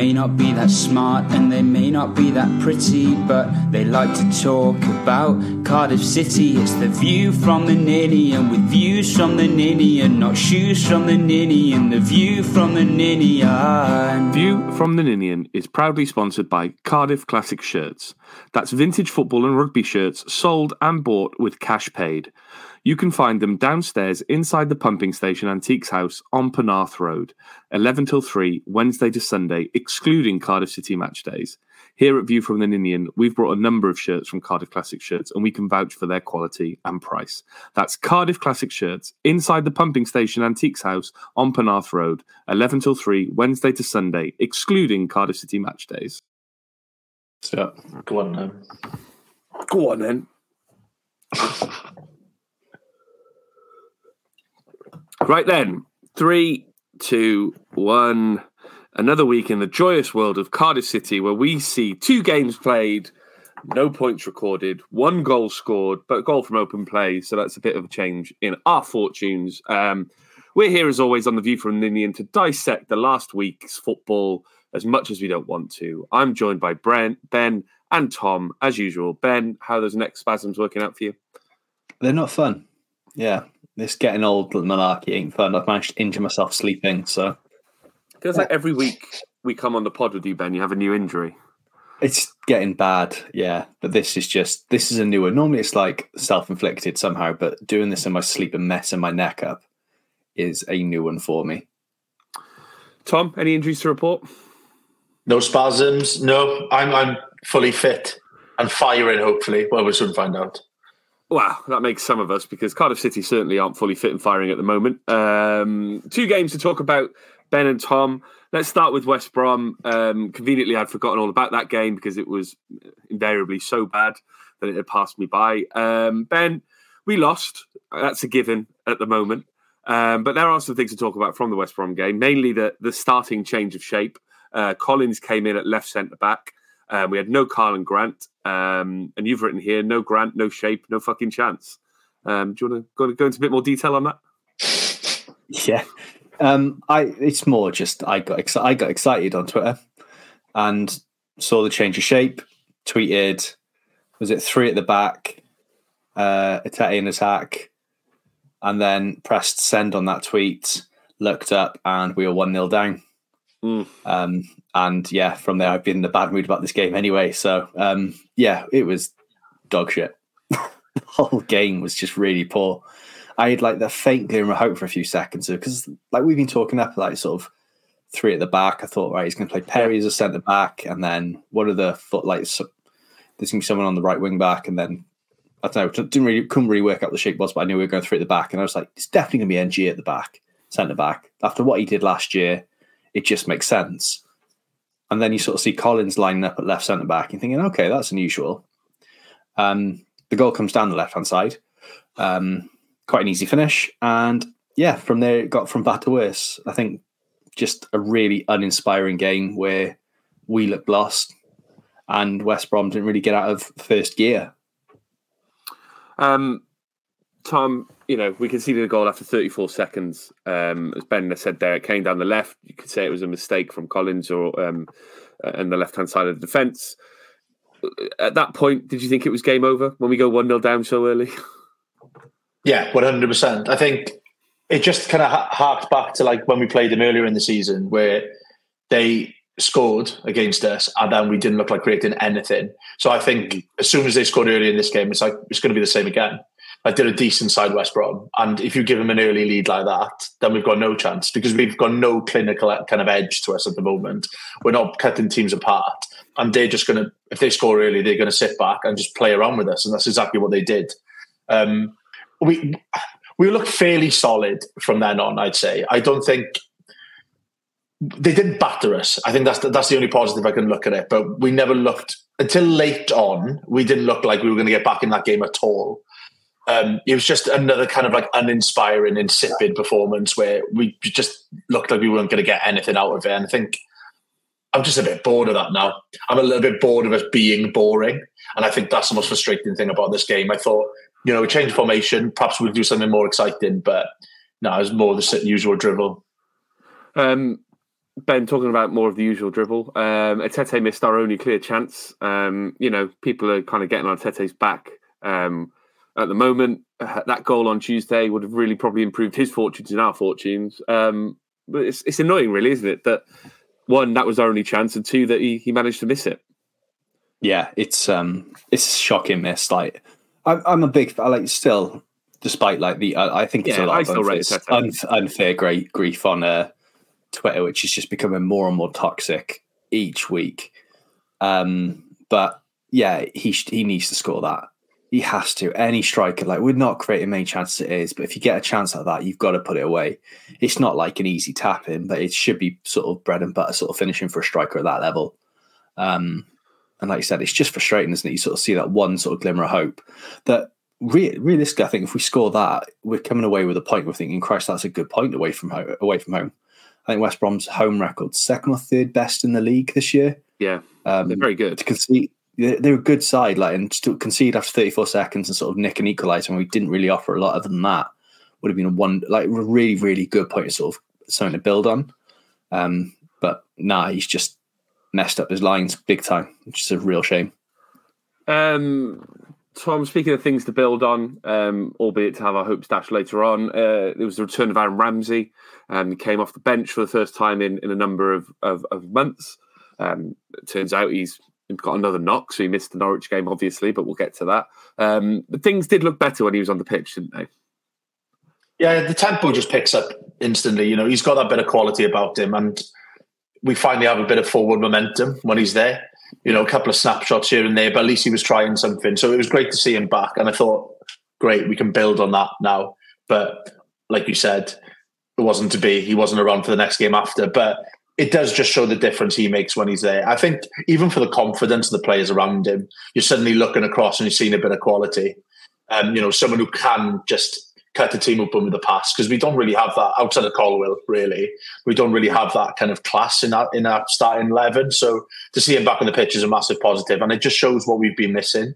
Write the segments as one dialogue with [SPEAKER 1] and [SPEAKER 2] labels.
[SPEAKER 1] May not be that smart and they may not be that pretty, but they like to talk about Cardiff City. It's the view from the ninny, Ninian with views from the Ninian, not shoes from the Ninian, the view from the Ninian.
[SPEAKER 2] View from the Ninian is proudly sponsored by Cardiff Classic Shirts. That's vintage football and rugby shirts sold and bought with cash paid. You can find them downstairs inside the pumping station Antiques House on Penarth Road, 11 till 3, Wednesday to Sunday, excluding Cardiff City match days. Here at View from the Ninian, we've brought a number of shirts from Cardiff Classic Shirts and we can vouch for their quality and price. That's Cardiff Classic Shirts inside the pumping station Antiques House on Penarth Road, 11 till 3, Wednesday to Sunday, excluding Cardiff City match days.
[SPEAKER 3] So,
[SPEAKER 4] Go on then.
[SPEAKER 2] Go on then. Right then, three, two, one. Another week in the joyous world of Cardiff City, where we see two games played, no points recorded, one goal scored, but a goal from open play. So that's a bit of a change in our fortunes. Um, we're here as always on the View from Ninian to dissect the last week's football as much as we don't want to. I'm joined by Brent, Ben, and Tom as usual. Ben, how are those neck spasms working out for you?
[SPEAKER 3] they're not fun. Yeah, this getting old malarkey ain't fun. I've managed to injure myself sleeping, so
[SPEAKER 2] Feels like every week we come on the pod with you, Ben, you have a new injury.
[SPEAKER 3] it's getting bad. Yeah, but this is just this is a new one. Normally, it's like self-inflicted somehow, but doing this in my sleep and messing my neck up is a new one for me.
[SPEAKER 2] Tom, any injuries to report?
[SPEAKER 4] No spasms. No, I'm I'm fully fit and firing. Hopefully, well, we'll soon find out.
[SPEAKER 2] Wow, that makes some of us because Cardiff City certainly aren't fully fit and firing at the moment. Um, two games to talk about, Ben and Tom. Let's start with West Brom. Um, conveniently, I'd forgotten all about that game because it was invariably so bad that it had passed me by. Um, ben, we lost. That's a given at the moment. Um, but there are some things to talk about from the West Brom game, mainly the, the starting change of shape. Uh, Collins came in at left centre back. Um, we had no Karlan Grant, um, and you've written here no Grant, no shape, no fucking chance. Um, do you want to go, go into a bit more detail on that?
[SPEAKER 3] Yeah, um, I it's more just I got exci- I got excited on Twitter and saw the change of shape. Tweeted, was it three at the back, uh, Italian attack, and then pressed send on that tweet. Looked up and we were one 0 down.
[SPEAKER 2] Mm.
[SPEAKER 3] Um, and yeah, from there I've been in a bad mood about this game anyway. So um, yeah, it was dog shit. the whole game was just really poor. I had like the faint glimmer of hope for a few seconds because, like, we've been talking up like sort of three at the back. I thought, right, he's going to play Perry as a centre back, and then what are the foot like? So, there's going to be someone on the right wing back, and then I don't know. Didn't really couldn't really work out the shape was, but I knew we were going three at the back, and I was like, it's definitely going to be NG at the back, centre back. After what he did last year, it just makes sense. And then you sort of see Collins lining up at left centre back and thinking, okay, that's unusual. Um, the goal comes down the left hand side. Um, quite an easy finish. And yeah, from there it got from bad to worse. I think just a really uninspiring game where we looked lost and West Brom didn't really get out of first gear.
[SPEAKER 2] Um, Tom, you know, we conceded a goal after 34 seconds. Um, as Ben said there, it came down the left. You could say it was a mistake from Collins or um, and the left hand side of the defence. At that point, did you think it was game over when we go 1 0 down so early?
[SPEAKER 4] Yeah, one hundred percent. I think it just kind of harked back to like when we played them earlier in the season, where they scored against us, and then we didn't look like creating anything. So I think as soon as they scored early in this game, it's like it's going to be the same again. Like they're a decent side West Brom, and if you give them an early lead like that, then we've got no chance because we've got no clinical kind of edge to us at the moment. We're not cutting teams apart, and they're just going to if they score early, they're going to sit back and just play around with us, and that's exactly what they did. Um, we we looked fairly solid from then on. I'd say. I don't think they didn't batter us. I think that's the, that's the only positive I can look at it. But we never looked until late on. We didn't look like we were going to get back in that game at all. Um, it was just another kind of like uninspiring, insipid performance where we just looked like we weren't going to get anything out of it. And I think I'm just a bit bored of that now. I'm a little bit bored of us being boring. And I think that's the most frustrating thing about this game. I thought, you know, we change formation, perhaps we'll do something more exciting, but no, it's more of the usual dribble.
[SPEAKER 2] Um, ben, talking about more of the usual dribble, um, Etete missed our only clear chance. Um, you know, people are kind of getting on Etete's back um, at the moment. Uh, that goal on Tuesday would have really probably improved his fortunes and our fortunes. Um, but it's, it's annoying, really, isn't it? That one, that was our only chance, and two, that he, he managed to miss it.
[SPEAKER 3] Yeah, it's um, it's a shocking miss. Like, I'm, I'm a big, I like still, despite like the, I, I think it's
[SPEAKER 2] Yeah,
[SPEAKER 3] a lot
[SPEAKER 2] I
[SPEAKER 3] of unfair, unfair great grief on uh, Twitter, which is just becoming more and more toxic each week. Um, but yeah, he sh- he needs to score that. He has to. Any striker, like we're not creating many chances it is, but if you get a chance like that, you've got to put it away. It's not like an easy tap in, but it should be sort of bread and butter sort of finishing for a striker at that level. Um, and like you said, it's just frustrating, isn't it? You sort of see that one sort of glimmer of hope that re- realistically, I think if we score that, we're coming away with a point. We're thinking, Christ, that's a good point away from home. Away from home, I think West Brom's home record second or third best in the league this year.
[SPEAKER 2] Yeah,
[SPEAKER 3] Um,
[SPEAKER 2] they're very good.
[SPEAKER 3] to concede, they're a good side, like and to concede after 34 seconds and sort of nick and equalise when we didn't really offer a lot other than that would have been a one like really really good point, sort of something to build on. Um, but nah, he's just messed up his lines big time, which is a real shame.
[SPEAKER 2] Um, Tom, speaking of things to build on, um, albeit to have our hopes dashed later on, uh, there was the return of Aaron Ramsey. Um, came off the bench for the first time in, in a number of, of, of months. Um, it turns out he's got another knock, so he missed the Norwich game, obviously, but we'll get to that. Um, but things did look better when he was on the pitch, didn't they?
[SPEAKER 4] Yeah, the tempo just picks up instantly. You know, he's got that bit of quality about him, and we finally have a bit of forward momentum when he's there. You know, a couple of snapshots here and there, but at least he was trying something. So it was great to see him back, and I thought, great, we can build on that now. But like you said, it wasn't to be. He wasn't around for the next game after, but it does just show the difference he makes when he's there. I think even for the confidence of the players around him, you're suddenly looking across and you're seeing a bit of quality. Um, you know, someone who can just cut the team open with a pass because we don't really have that outside of Colwill. Really, we don't really have that kind of class in our in our starting eleven. So to see him back on the pitch is a massive positive, and it just shows what we've been missing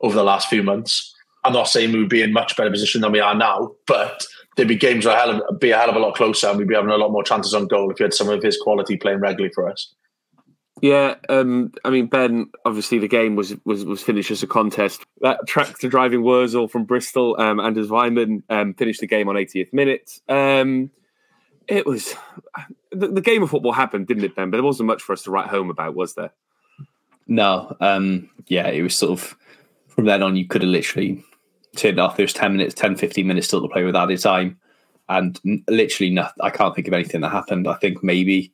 [SPEAKER 4] over the last few months. I'm not saying we'd be in much better position than we are now, but there'd be games where a hell of, be a hell of a lot closer, and we'd be having a lot more chances on goal if you had some of his quality playing regularly for us.
[SPEAKER 2] Yeah, um, I mean Ben. Obviously, the game was was was finished as a contest. That tractor driving Wurzel from Bristol, um, Anders Weimann um, finished the game on 80th minute. Um, it was the, the game of football happened, didn't it, Ben? But there wasn't much for us to write home about, was there?
[SPEAKER 3] No, um, yeah, it was sort of from then on, you could have literally turned off. There's 10 minutes, 10, 15 minutes still to play with added time. And literally nothing. I can't think of anything that happened. I think maybe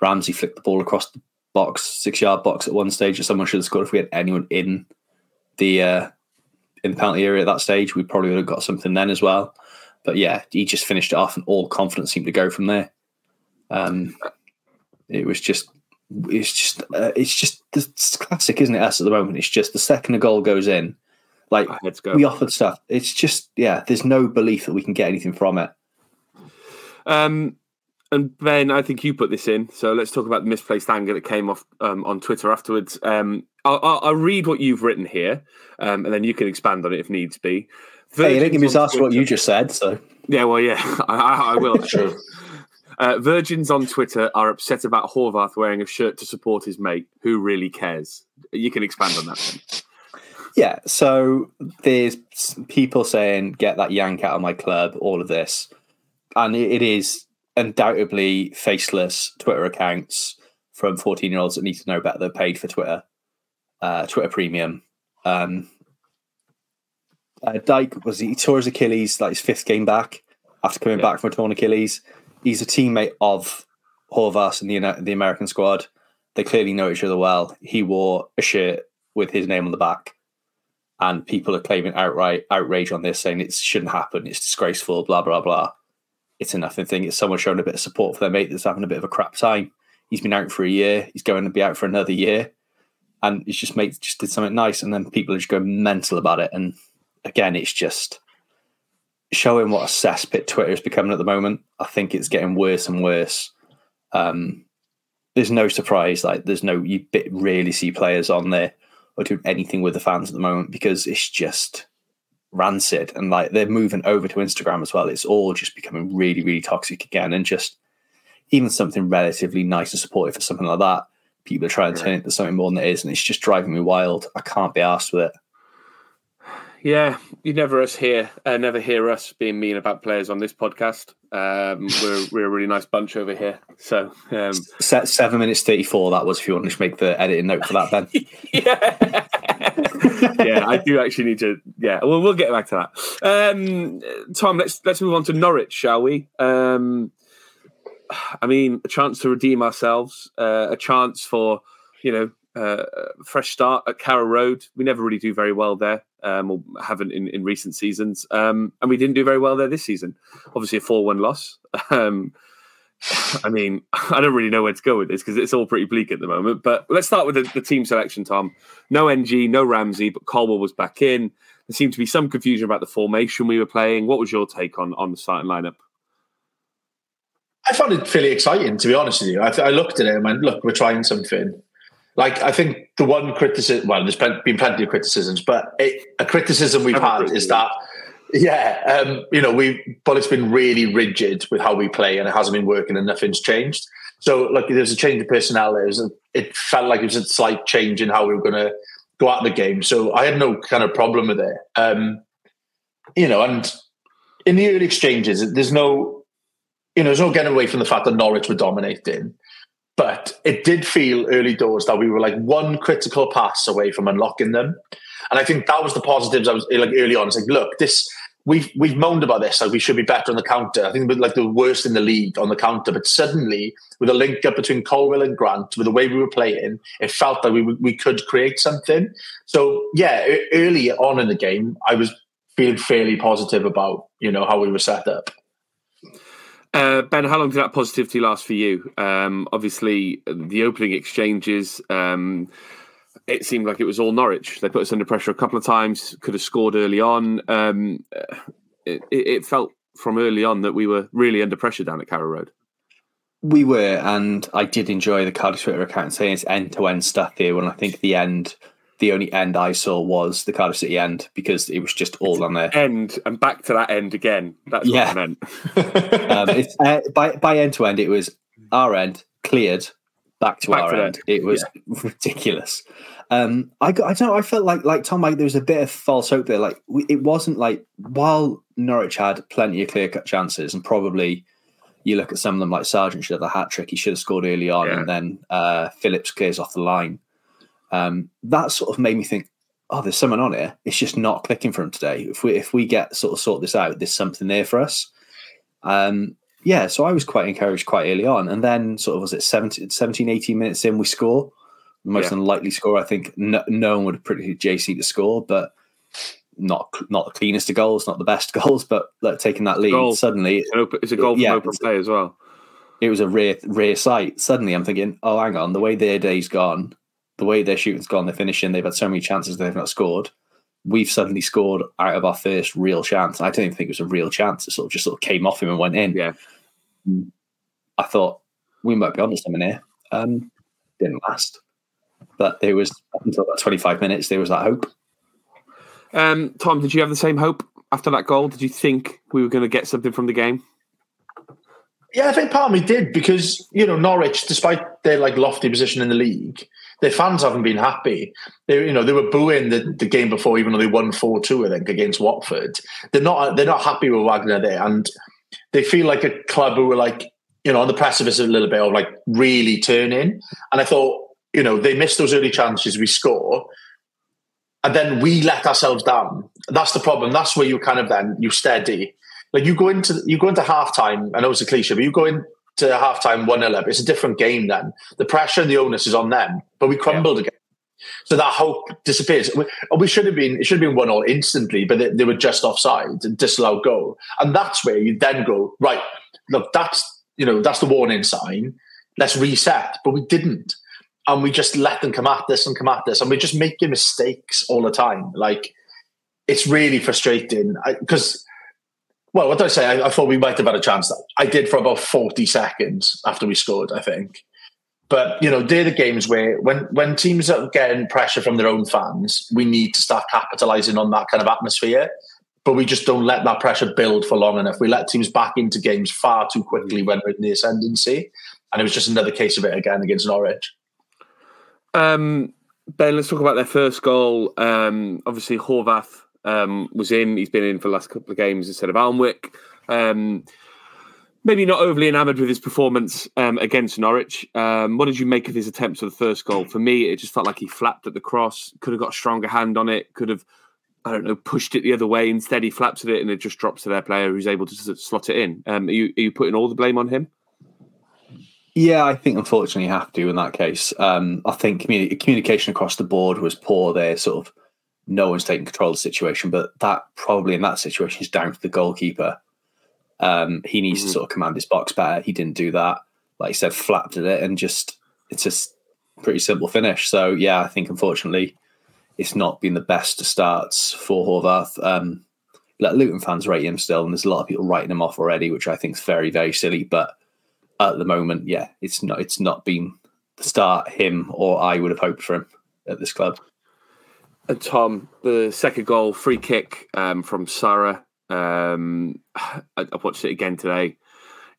[SPEAKER 3] Ramsey flicked the ball across the box, six yard box at one stage, and someone should have scored. If we had anyone in the uh, in the penalty area at that stage, we probably would have got something then as well. But yeah, he just finished it off, and all confidence seemed to go from there. Um, it was just, it's just, uh, it's just it's classic, isn't it? Us at the moment, it's just the second a goal goes in, like
[SPEAKER 2] Our heads go.
[SPEAKER 3] we offered stuff. It's just, yeah, there's no belief that we can get anything from it.
[SPEAKER 2] Um, and Ben, I think you put this in, so let's talk about the misplaced anger that came off um, on Twitter afterwards. Um, I'll, I'll, I'll read what you've written here, um, and then you can expand on it if needs be.
[SPEAKER 3] Hey, you didn't give me
[SPEAKER 2] Virgins on
[SPEAKER 3] ask what you
[SPEAKER 2] Twitter-
[SPEAKER 3] just said, so
[SPEAKER 2] Yeah, well, yeah, I, I, I will.
[SPEAKER 4] True.
[SPEAKER 2] Uh, virgins on Twitter are upset about Horvath wearing a shirt to support his mate. Who really cares? You can expand on that. Ben.
[SPEAKER 3] Yeah, so there's people saying, get that yank out of my club, all of this. And it is undoubtedly faceless Twitter accounts from 14 year olds that need to know better. They're paid for Twitter, uh, Twitter premium. Um, uh, Dike was he tore his Achilles like his fifth game back after coming
[SPEAKER 2] Yeah.
[SPEAKER 3] back from a torn Achilles. He's a teammate of Horvath in the the American squad. They clearly know each other well. He wore a shirt with his name on the back, and people are claiming outright outrage on this, saying it shouldn't happen. It's disgraceful. Blah blah blah. It's a nothing thing. It's someone showing a bit of support for their mate that's having a bit of a crap time. He's been out for a year. He's going to be out for another year, and his just mate just did something nice, and then people are just going mental about it. And again, it's just showing what a cesspit Twitter is becoming at the moment. I think it's getting worse and worse. Um, there's no surprise. Like there's no you really see players on there or doing anything with the fans at the moment because it's just rancid and like they're moving over to Instagram as well. It's all just becoming really, really toxic again. And just even something relatively nice and supportive for something like that, people are trying to turn it into something more than it is, and it's just driving me wild. I can't be asked with it.
[SPEAKER 2] Yeah, you never us hear, uh, never hear us being mean about players on this podcast. Um, we're we're a really nice bunch over here. So um,
[SPEAKER 3] set seven minutes thirty four. That was if you want to make the editing note for that, Ben.
[SPEAKER 2] yeah, yeah, I do actually need to. Yeah, well, we'll get back to that. Um, Tom, let's let's move on to Norwich, shall we? Um, I mean, a chance to redeem ourselves, uh, a chance for you know uh, fresh start at Carrow Road. We never really do very well there, um, or haven't in, in recent seasons. Um, and we didn't do very well there this season. Obviously, a 4 1 loss. Um, I mean, I don't really know where to go with this because it's all pretty bleak at the moment. But let's start with the, the, team selection, Tom. No NG, no Ramsey, but Colwill was back in. There seemed to be some confusion about the formation we were playing. What was your take on, on the starting lineup?
[SPEAKER 4] I found it fairly exciting, to be honest with you. I, I looked at it and went, look, we're trying something. Like, I think the one criticism, well, there's been plenty of criticisms, but it, a criticism we've had is that, yeah, um, you know, we, but it's been really rigid with how we play and it hasn't been working and nothing's changed. So, like, there's a change of personnel. There. A, it felt like it was a slight change in how we were going to go at the game. So I had no kind of problem with it. Um, you know, and in the early exchanges, there's no, you know, there's no getting away from the fact that Norwich were dominating. But it did feel early doors that we were like one critical pass away from unlocking them. And I think that was the positives I was like early on. It's like, look, this we've we've moaned about this, like we should be better on the counter. I think we're like the worst in the league on the counter. But suddenly, with a link up between Colwill and Grant, with the way we were playing, it felt like we we could create something. So yeah, early on in the game, I was feeling fairly positive about you know how we were set up.
[SPEAKER 2] Uh, ben, how long did that positivity last for you? Um, obviously, the opening exchanges, um, it seemed like it was all Norwich. They put us under pressure a couple of times, could have scored early on. Um, it, it, felt from early on that we were really under pressure down at Carrow Road.
[SPEAKER 3] We were, and I did enjoy the Cardiff Twitter account saying it's end to end stuff here. When I think the end the only end I saw was the Cardiff City end because it was just all on there.
[SPEAKER 2] End and back to that end again. That's yeah. what I meant.
[SPEAKER 3] um, it's, uh, by by end to end, it was our end cleared, back to back our to end. It was yeah. ridiculous. Um, I got, I don't know. I felt like like Tom, like there was a bit of false hope there. Like we, it wasn't like while Norwich had plenty of clear cut chances and probably. You look at some of them like Sargent should have a hat trick. He should have scored early on, yeah. and then uh, Phillips clears off the line um, that sort of made me think, oh, there's someone on here. It's just not clicking for him today. If we if we get sort of sort this out, there's something there for us. Um, yeah, so I was quite encouraged quite early on. And then sort of was it 17, 17 18 minutes in, we score. The most yeah. unlikely score, I think no, no, one would have predicted JC to score, but not not the cleanest of goals, not the best goals, but like, taking that lead goal. suddenly.
[SPEAKER 2] It's a goal from yeah, open play as well.
[SPEAKER 3] It was a rare rare sight. Suddenly I'm thinking, oh, hang on, the way their day's gone, the way their shooting's gone, they're finishing, they've had so many chances they've not scored. We've suddenly scored out of our first real chance. I don't even think it was a real chance. It sort of just sort of came off him and went in.
[SPEAKER 2] Yeah.
[SPEAKER 3] I thought we might be on to something here. Um, didn't last. But there was until about 25 minutes, there was that hope.
[SPEAKER 2] Um, Tom, did you have the same hope after that goal? Did you think we were going to get something from the game?
[SPEAKER 4] Yeah, I think part of me did because you know Norwich, despite their like lofty position in the league, their fans haven't been happy. They, you know, they were booing the, the game before, even though they won four two, I think, against Watford. They're not they're not happy with Wagner there, and they feel like a club who were like you know on the precipice a little bit of like really turning. And I thought, you know, they missed those early chances. We score. And then we let ourselves down. That's the problem. That's where you kind of then you steady. Like you go into you go into halftime. I know it's a cliche, but you go in to halftime 1 0 It's a different game then. The pressure and the onus is on them, but we crumbled yeah. again. So that hope disappears. We, we, should have been, it should have been 1 all instantly, but they, they, were just offside and disallowed goal. And that's where you then go, right, look, that's, you know, that's the warning sign. Let's reset. But we didn't. And we just let them come at this and come at this. And we're just making mistakes all the time. Like, it's really frustrating because well, what did I say? I, I, thought we might have had a chance. I did for about 40 seconds after we scored, I think. But you know, they're the games where when when teams are getting pressure from their own fans, we need to start capitalizing on that kind of atmosphere. But we just don't let that pressure build for long enough. We let teams back into games far too quickly when we're in the ascendancy, and it was just another case of it again against Norwich.
[SPEAKER 2] Um, ben, let's talk about their first goal. Um, obviously, Horvath um, was in. He's been in for the last couple of games instead of Alnwick. Um, maybe not overly enamoured with his performance um, against Norwich. Um, what did you make of his attempts for the first goal? For me, it just felt like he flapped at the cross. Could have got a stronger hand on it. Could have, I don't know, pushed it the other way. Instead, he flaps at it and it just drops to their player who's able to slot it in. Um, are, you, are you putting all the blame on him?
[SPEAKER 3] Yeah, I think unfortunately you have to in that case. Um, I think communi- communication across the board was poor there. Sort of, no one's taking control of the situation, but that probably in that situation is down to the goalkeeper. Um, he needs mm-hmm. to sort of command his box better. He didn't do that. Like I said, flapped at it, and just it's just pretty simple finish. So yeah, I think unfortunately it's not been the best starts for Horvath. Um, let Luton fans rate him still, and there's a lot of people writing him off already, which I think is very very silly. But at the moment, yeah, it's not it's not been the start him or I would have hoped for him at this club.
[SPEAKER 2] And Tom, the second goal, free kick um, from Sara. Um, I, I, watched it again today.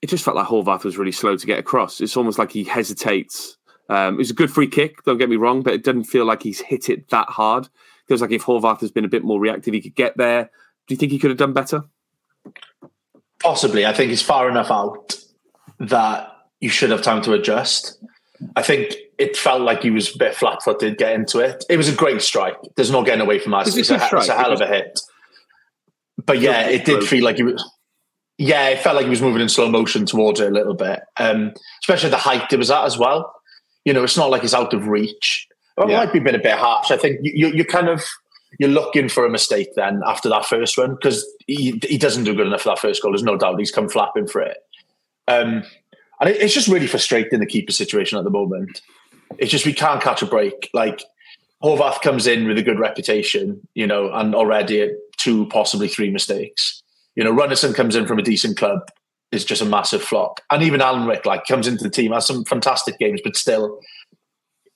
[SPEAKER 2] It just felt like Horvath was really slow to get across. It's almost like he hesitates. Um, it was a good free kick, don't get me wrong, but it doesn't feel like he's hit it that hard. It feels like if Horvath has been a bit more reactive, he could get there. Do you think he could have done better?
[SPEAKER 4] Possibly. I think he's far enough out that you should have time to adjust. I think it felt like he was a bit flat footed getting into it. It was a great strike. There's no getting away from that. It's, it's, a, it's a hell of a hit. But yeah, it did feel like he was. Yeah, it felt like he was moving in slow motion towards it a little bit, um, especially the height it was at as well. You know, it's not like it's out of reach. It yeah. might be a bit a bit harsh. I think you, you kind of you're looking for a mistake then after that first one because he, he doesn't do good enough for that first goal. There's no doubt he's come flapping for it. Um, and it, it's just really frustrating the keeper situation at the moment. It's just we can't catch a break. Like Horvath comes in with a good reputation, you know, and already two, possibly three mistakes. You know, Runarsson comes in from a decent club, is just a massive flop. And even Alnwick, like, comes into the team, has some fantastic games, but still,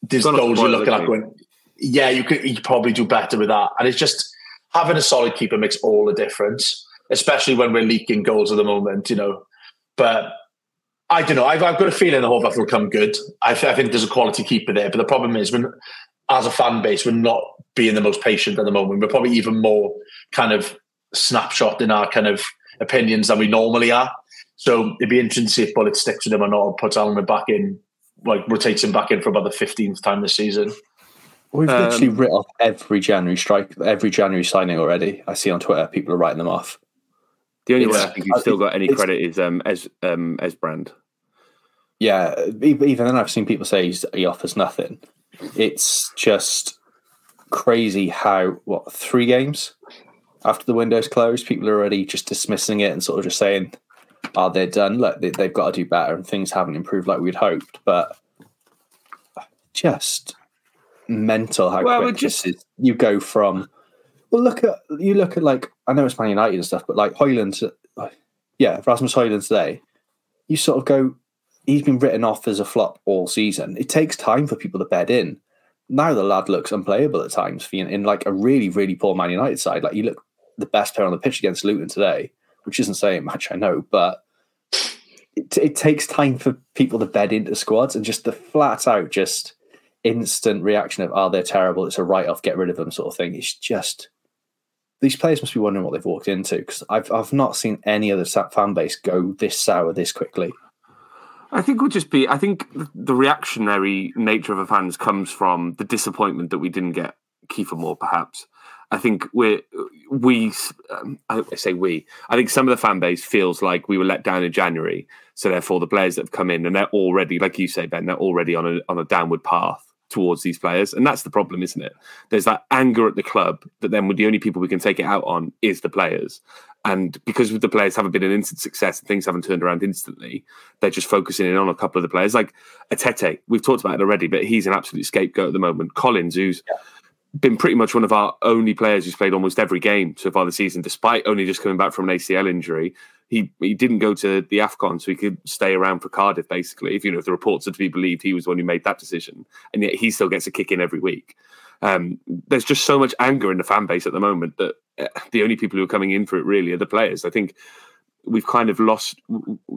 [SPEAKER 4] there's goals you're looking at going, yeah, you could, you could probably do better with that. And it's just having a solid keeper makes all the difference, especially when we're leaking goals at the moment, you know. But I don't know. I've, I've got a feeling the Horvath will come good. I, th- I, think there's a quality keeper there, but the problem is when, as a fan base, we're not being the most patient at the moment. We're probably even more kind of snapshot in our kind of opinions than we normally are. So it'd be interesting to see if Bulut sticks with him or not, or puts Alan back in, like rotates him back in for about the fifteenth time this season.
[SPEAKER 3] We've um, literally written off every January strike, every January signing already. I see on Twitter people are writing them off.
[SPEAKER 2] The only it's, way I think you've still got any credit is um, as um, Esbrand.
[SPEAKER 3] Yeah, even then, I've seen people say he offers nothing. It's just crazy how what three games after the window's closed, people are already just dismissing it and sort of just saying, "Are oh, they done? Look, they, they've got to do better, and things haven't improved like we'd hoped." But just mental how well, quick just... this is. You go from well, look at you look at like I know it's Man United and stuff, but like Højlund, yeah, Rasmus Højlund today, you sort of go, he's been written off as a flop all season. It takes time for people to bed in. Now the lad looks unplayable at times for in, like a really really poor Man United side. Like you look the best player on the pitch against Luton today, which isn't saying much, I know, but it, it takes time for people to bed into squads and just the flat out just instant reaction of oh they're terrible it's a write off get rid of them sort of thing it's just these players must be wondering what they've walked into because I've I've not seen any other fan base go this sour this quickly.
[SPEAKER 2] I think would just be. I think the reactionary nature of the fans comes from the disappointment that we didn't get Kiefer Moore. Perhaps I think we we um, I say we. I think some of the fan base feels like we were let down in January, so therefore the players that have come in and they're already, like you say, Ben, they're already on a on a downward path towards these players. And that's the problem, isn't it? There's that anger at the club that then the only people we can take it out on is the players. And because with the players haven't been an instant success and things haven't turned around instantly, they're just focusing in on a couple of the players. Like Etete, we've talked about it already, but he's an absolute scapegoat at the moment. Collins, who's yeah. been pretty much one of our only players who's played almost every game so far this season, despite only just coming back from an ACL injury, he he didn't go to the Afcon, so he could stay around for Cardiff. Basically, if you know if the reports are to be believed, he was the one who made that decision, and yet he still gets a kick in every week. Um, there's just so much anger in the fan base at the moment that uh, the only people who are coming in for it really are the players. I think we've kind of lost.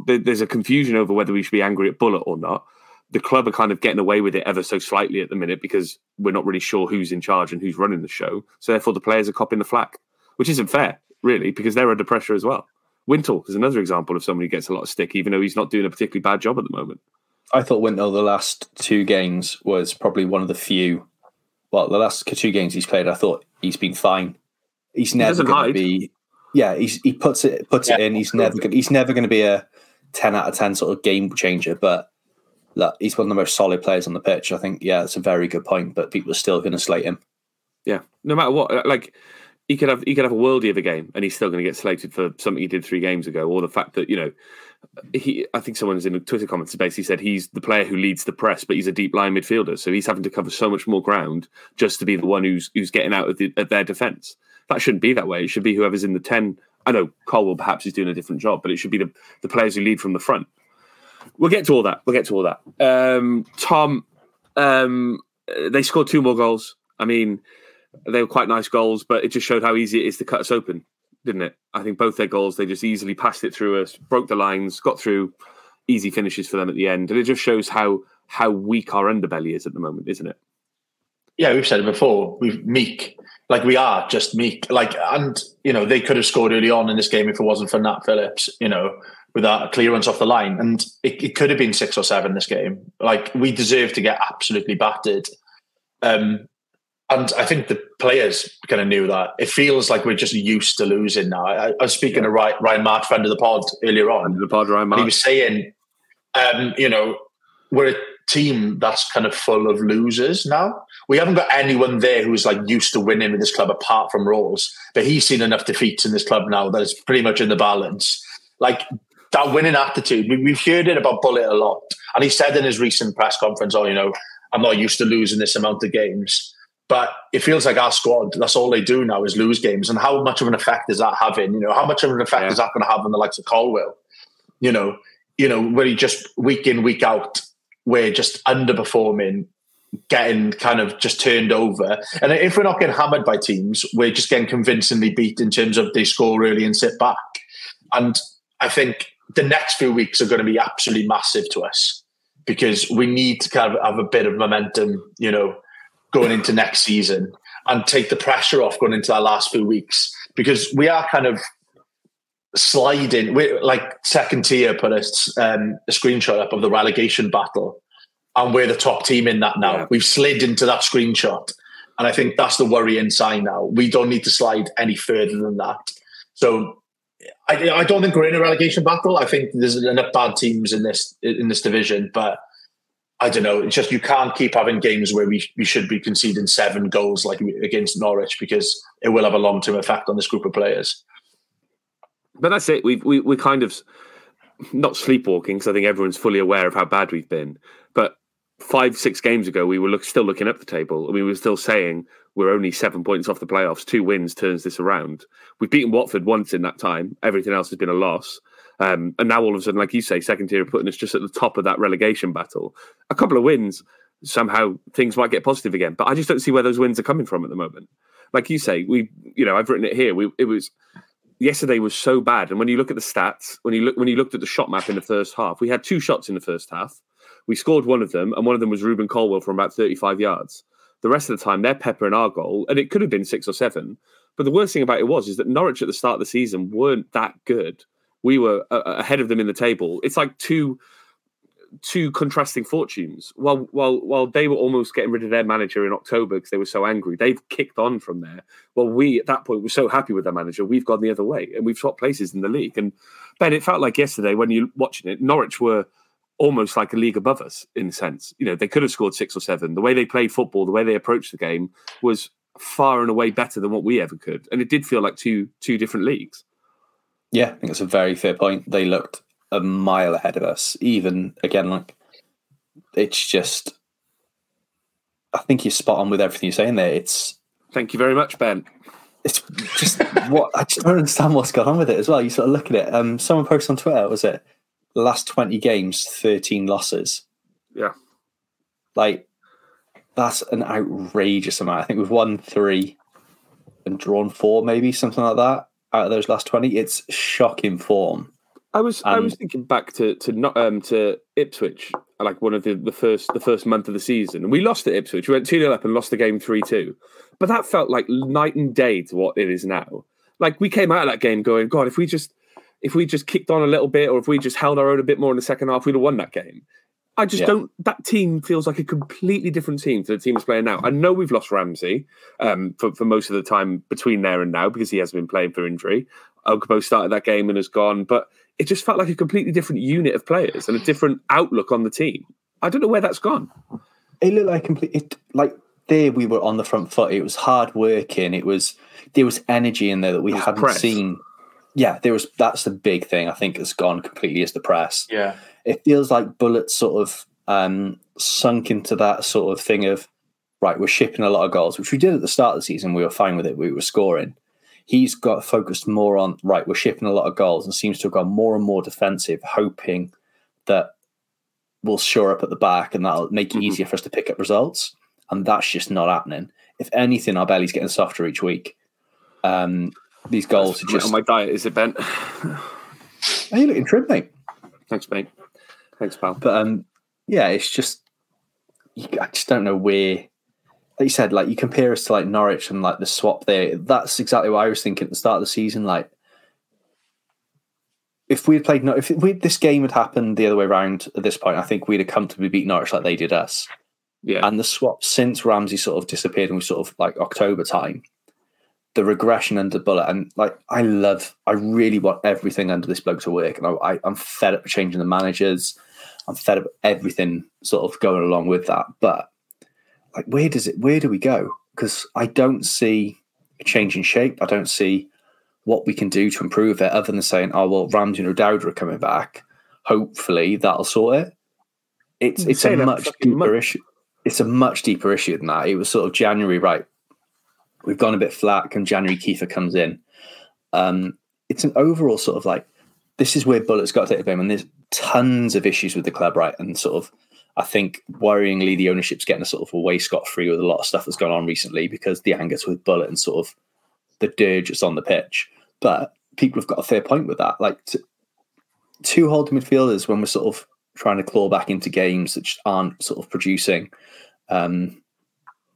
[SPEAKER 2] There's a confusion over whether we should be angry at Bulut or not. The club are kind of getting away with it ever so slightly at the minute because we're not really sure who's in charge and who's running the show. So therefore, the players are copping the flack, which isn't fair, really, because they're under pressure as well. Wintle is another example of somebody who gets a lot of stick, even though he's not doing a particularly bad job at the moment.
[SPEAKER 3] I thought Wintle the last two games was probably one of the few. Well, the last two games he's played, I thought he's been fine. He's never
[SPEAKER 2] doesn't
[SPEAKER 3] going to be. Yeah, he's, he puts it puts it in. He's never gonna, he's never going to be a ten out of ten sort of game changer. But look, he's one of the most solid players on the pitch. I think yeah, that's a very good point. But people are still going to slate him.
[SPEAKER 2] Yeah, no matter what, uh, like he could have he could have a worldie of a game, and he's still going to get slated for something he did three games ago, or the fact that you know he. I think someone's in the Twitter comments basically said he's the player who leads the press, but he's a deep line midfielder, so he's having to cover so much more ground just to be the one who's who's getting out of the, at their defence. That shouldn't be that way. It should be whoever's in the ten. I know Colwill perhaps is doing a different job, but it should be the, the players who lead from the front. We'll get to all that. We'll get to all that. Um, Tom, um, they scored two more goals. I mean, they were quite nice goals, but it just showed how easy it is to cut us open, didn't it? I think both their goals, they just easily passed it through us, broke the lines, got through, easy finishes for them at the end, and it just shows how how weak our underbelly is at the moment, isn't it?
[SPEAKER 4] yeah, we've said it before. We've meek, like we are just meek. Like, and you know, they could have scored early on in this game if it wasn't for Nat Phillips. You know, with that clearance off the line, and it, it could have been six or seven this game. Like, we deserve to get absolutely battered. Um, and I think the players kind of knew that. It feels like we're just used to losing now. I, I was speaking to Ryan, Ryan March, friend of the pod, earlier on.
[SPEAKER 2] Under the pod, Ryan March.
[SPEAKER 4] he was saying, um, you know, we're a team that's kind of full of losers now. We haven't got anyone there who's like used to winning with this club apart from Rolls, but he's seen enough defeats in this club now that it's pretty much in the balance. Like that winning attitude, we, we've heard it about Bulut a lot. And he said in his recent press conference, oh, you know, I'm not used to losing this amount of games. But it feels like our squad, that's all they do now is lose games. And how much of an effect is that having? You know, how much of an effect
[SPEAKER 2] Yeah.
[SPEAKER 4] is that going to have on the likes of Colwill? You know, you know, where he just week in, week out, we're just underperforming, getting kind of just turned over. And if we're not getting hammered by teams, we're just getting convincingly beat in terms of they score early and sit back. And I think the next few weeks are going to be absolutely massive to us because we need to kind of have a bit of momentum, you know, going into next season and take the pressure off going into our last few weeks because we are kind of sliding. We're like second tier put a, um, a screenshot up of the relegation battle, and we're the top team in that now.
[SPEAKER 2] Yeah.
[SPEAKER 4] We've slid into that screenshot, and I think that's the worrying sign now. We don't need to slide any further than that. So. I, I don't think we're in a relegation battle. I think there's enough bad teams in this in this division, but I don't know. It's just you can't keep having games where we we should be conceding seven goals like against Norwich because it will have a long term effect on this group of players.
[SPEAKER 2] But that's it. We've we, we're kind of not sleepwalking because I think everyone's fully aware of how bad we've been. But five, six games ago, we were look, still looking up the table. I mean, we were still saying we're only seven points off the playoffs. Two wins turns this around. We've beaten Watford once in that time. Everything else has been a loss. Um, and now all of a sudden, like you say, second tier are putting us just at the top of that relegation battle. A couple of wins, somehow things might get positive again. But I just don't see where those wins are coming from at the moment. Like you say, we, you know, I've written it here. We, it was yesterday was so bad. And when you look at the stats, when you look when you looked at the shot map in the first half, we had two shots in the first half. We scored one of them, and one of them was Rubin Colwill from about 35 yards. The rest of the time, they're Pepper peppering our goal, and it could have been six or seven. But the worst thing about it was is that Norwich at the start of the season weren't that good. We were uh, ahead of them in the table. It's like two two contrasting fortunes. While while while they were almost getting rid of their manager in October because they were so angry, they've kicked on from there. Well, we at that point were so happy with their manager, we've gone the other way and we've swapped places in the league. And Ben, it felt like yesterday when you watching it, Norwich were almost like a league above us in a sense. You know, they could have scored six or seven. The way they played football, the way they approached the game was far and away better than what we ever could. And it did feel like two two different leagues.
[SPEAKER 3] Yeah, I think it's a very fair point. They looked a mile ahead of us. Even again, like it's just. I think you're spot on with everything you're saying there. It's
[SPEAKER 2] Thank you very much, Ben.
[SPEAKER 3] it's just what I just don't understand what's going on with it as well. You sort of look at it. Um, someone posted on Twitter, was it last twenty games, thirteen losses?
[SPEAKER 2] Yeah.
[SPEAKER 3] Like that's an outrageous amount. I think we've won three and drawn four, maybe something like that out of those last twenty. It's shocking form.
[SPEAKER 2] I was I was thinking back to to not um to Ipswich, like one of the, the first the first month of the season, we lost at Ipswich. We went two 0 up and lost the game three two, but that felt like night and day to what it is now. Like we came out of that game going, God, if we just if we just kicked on a little bit, or if we just held our own a bit more in the second half, we'd have won that game. I just
[SPEAKER 3] Yeah.
[SPEAKER 2] don't. That team feels like a completely different team to the team that's playing now. I know we've lost Ramsey um, for for most of the time between there and now because he hasn't been playing for injury. Ugbo started that game and has gone, but it just felt like a completely different unit of players and a different outlook on the team. I don't know where that's gone.
[SPEAKER 3] It looked like complete. It, like there, we were on the front foot. It was hard working. It was there was energy in there that we hadn't
[SPEAKER 2] press.
[SPEAKER 3] seen. Yeah, there was. That's the big thing. I think has gone completely is the press.
[SPEAKER 4] Yeah.
[SPEAKER 3] It feels like Bulut sort of um, sunk into that sort of thing of right. We're shipping a lot of goals, which we did at the start of the season. We were fine with it. We were scoring. He's got focused more on right. We're shipping a lot of goals and seems to have gone more and more defensive, hoping that we'll shore up at the back and that'll make it
[SPEAKER 2] Mhm.
[SPEAKER 3] easier for us to pick up results. And that's just not happening. If anything, our belly's getting softer each week. Um, these goals are just.
[SPEAKER 2] on my diet, is it, bent?
[SPEAKER 3] Are you looking trim, mate?
[SPEAKER 2] Thanks, mate. Thanks, pal.
[SPEAKER 3] But um, yeah, it's just I just don't know where. Like you said, like you compare us to like Norwich and like the swap there. That's exactly what I was thinking at the start of the season. Like, if we had played, if we, this game had happened the other way around at this point, I think we'd have comfortably beat Norwich like they did us.
[SPEAKER 2] Yeah.
[SPEAKER 3] And the swap since Ramsey sort of disappeared and we sort of like October time, the regression under Bulut and like I love, I really want everything under this bloke to work, and I, I, I'm fed up changing the managers. I'm fed up everything sort of going along with that. But like, where does it? Where do we go? Because I don't see a change in shape. I don't see what we can do to improve it, other than saying, "Oh well, Ramsey and O'Dowd are coming back. Hopefully, that'll sort it." It's it's a much deeper
[SPEAKER 2] month.
[SPEAKER 3] issue. It's a much deeper issue than that. It was sort of January, right? We've gone a bit flat. Come January, Kiefer comes in. Um, it's an overall sort of like this is where Bulut's got to take the blame, and there's tons of issues with the club, right? And sort of, I think worryingly, the ownership's getting a sort of away scot free with a lot of stuff that's gone on recently because the anger's with Bulut and sort of the dirge that's on the pitch. But people have got a fair point with that. Like t- two holding midfielders when we're sort of trying to claw back into games that just aren't sort of producing um,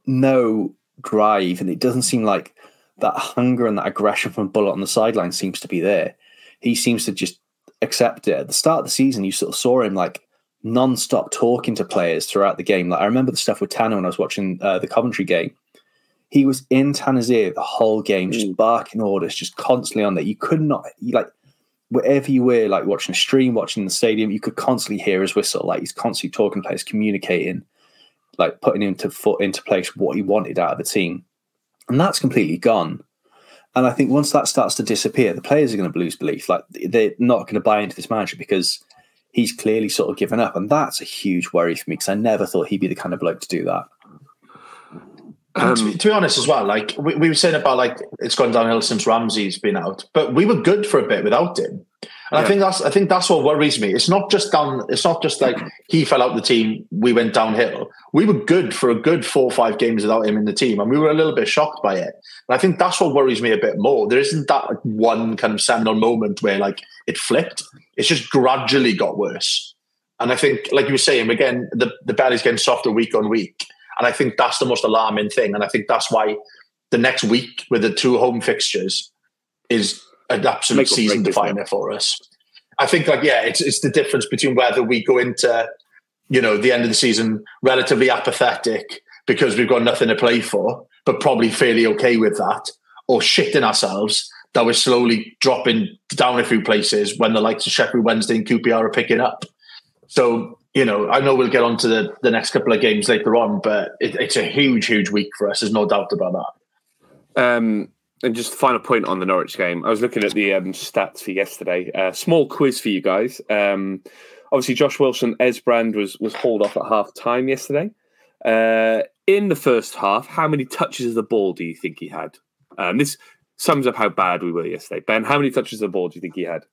[SPEAKER 3] no drive, and it doesn't seem like that hunger and that aggression from Bulut on the sideline seems to be there. He seems to just accept it. At the start of the season, you sort of saw him like non-stop talking to players throughout the game. Like I remember the stuff with Tanner when I was watching uh, the Coventry game. He was in Tanner's ear the whole game, just barking orders, just constantly on there. You could not, like, wherever you were, like watching a stream, watching the stadium, you could constantly hear his whistle. Like he's constantly talking to players, communicating, like putting into foot into place what he wanted out of the team, and that's completely gone. And I think once that starts to disappear, the players are going to lose belief. Like they're not going to buy into this manager because he's clearly sort of given up, and that's a huge worry for me because I never thought he'd be the kind of bloke to do that.
[SPEAKER 4] And to,
[SPEAKER 2] Um,
[SPEAKER 4] be- to be honest, as well, like we, we were saying about like it's gone downhill since Ramsey's been out, but we were good for a bit without him. And I think that's I think that's what worries me. It's not just down. It's not just like he fell out the team. We went downhill. We were good for a good four or five games without him in the team, and we were a little bit shocked by it. And I think that's what worries me a bit more. There isn't that like, one kind of seminal moment where like it flipped. It's just gradually got worse. And I think, like you were saying, again, the the belly's getting softer week on week. And I think that's the most alarming thing. And I think that's why the next week with the two home fixtures is an absolute season definer for us. I think like yeah, it's it's the difference between whether we go into you know the end of the season relatively apathetic because we've got nothing to play for, but probably fairly okay with that, or shitting ourselves that we're slowly dropping down a few places when the likes of Sheffield Wednesday and QPR are picking up. So you know, I know we'll get on to the, the next couple of games later on, but it, it's a huge, huge week for us. There's no doubt about that.
[SPEAKER 2] Um, and just final point on the Norwich game. I was looking at the um, stats for yesterday. Uh, small quiz for you guys. Um, obviously, Josh Wilson, Esbrand was was hauled off at half time yesterday. Uh, in the first half, how many touches of the ball do you think he had? Um, this sums up how bad we were yesterday. Ben, how many touches of the ball do you think he had?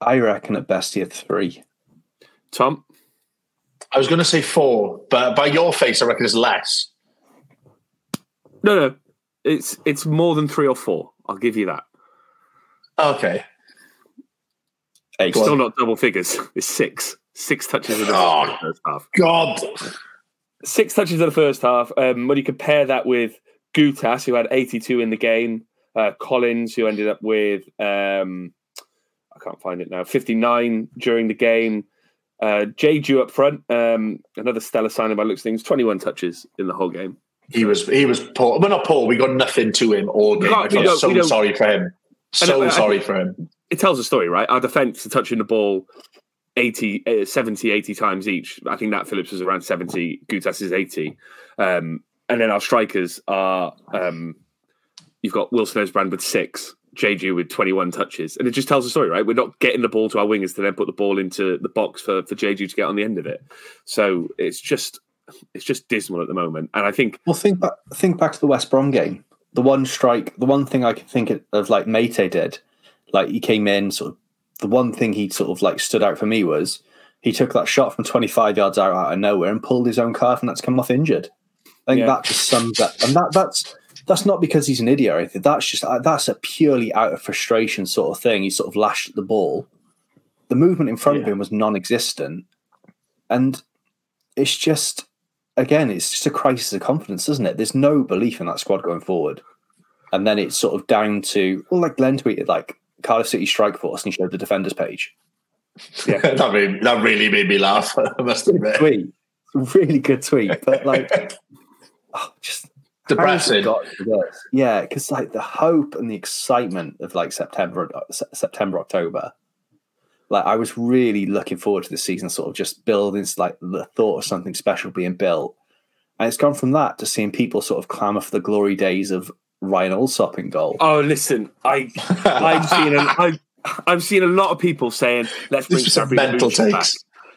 [SPEAKER 3] I reckon at best he had three.
[SPEAKER 2] Tom?
[SPEAKER 4] I was going to say four, but by your face, I reckon it's less.
[SPEAKER 2] No, no. It's it's more than three or four. I'll give you that.
[SPEAKER 4] Okay.
[SPEAKER 3] Eight.
[SPEAKER 2] Still not double figures. It's six. Six touches in the
[SPEAKER 4] Oh.
[SPEAKER 2] first half.
[SPEAKER 4] God.
[SPEAKER 2] Six touches in the first half. Um, when you compare that with Goutas, who had 82 in the game, uh, Collins, who ended up with, um, I can't find it now, 59 during the game. Uh, Diédhiou up front, um, another stellar signing by looks things, 21 touches in the whole game.
[SPEAKER 4] He was he was poor. Well, not poor. We got nothing to him all game. I feel so sorry for him. So
[SPEAKER 2] I- I-
[SPEAKER 4] sorry for him.
[SPEAKER 2] It tells a story, right? Our defence are touching the ball 80, uh, 70, 80 times each. I think that Phillips was around 70, Goutas is 80. Um, and then our strikers are, um, you've got Wilson Osbrand with six, Jeju with 21 touches. And it just tells a story, right? We're not getting the ball to our wingers to then put the ball into the box for, for Jeju to get on the end of it. So it's just, it's just dismal at the moment. And I think,
[SPEAKER 3] Well, think back. Think back to the West Brom game. The one strike. The one thing I can think of, like Mate did, like he came in. Sort of. The one thing he sort of like stood out for me was he took that shot from 25 yards out, out of nowhere and pulled his own calf, and that's come off injured. I think
[SPEAKER 2] Yeah.
[SPEAKER 3] that just sums up, and that that's that's not because he's an idiot or anything. That's just uh, that's a purely out of frustration sort of thing. He sort of lashed at the ball. The movement in front of him was non-existent, and it's just again, it's just a crisis of confidence, isn't it? There's no belief in that squad going forward, and then it's sort of down to well, like Glenn tweeted, like Cardiff City strike force, and he showed the defenders page.
[SPEAKER 4] that, made, that really made me laugh. I must admit.
[SPEAKER 3] Tweet, really good tweet, but like, oh, just How has it
[SPEAKER 4] Depressing.
[SPEAKER 3] got to this? Yeah, because like the hope and the excitement of like September, uh, September, October. Like I was really looking forward to the season, sort of just building like the thought of something special being built, and it's gone from that to seeing people sort of clamour for the glory days of Ryan Allsop in goal.
[SPEAKER 2] oh, listen, I, I've seen, a, I've, I've seen a lot of people saying, let's bring
[SPEAKER 4] This was some
[SPEAKER 2] Sabri
[SPEAKER 4] mental
[SPEAKER 2] Lamouchi back.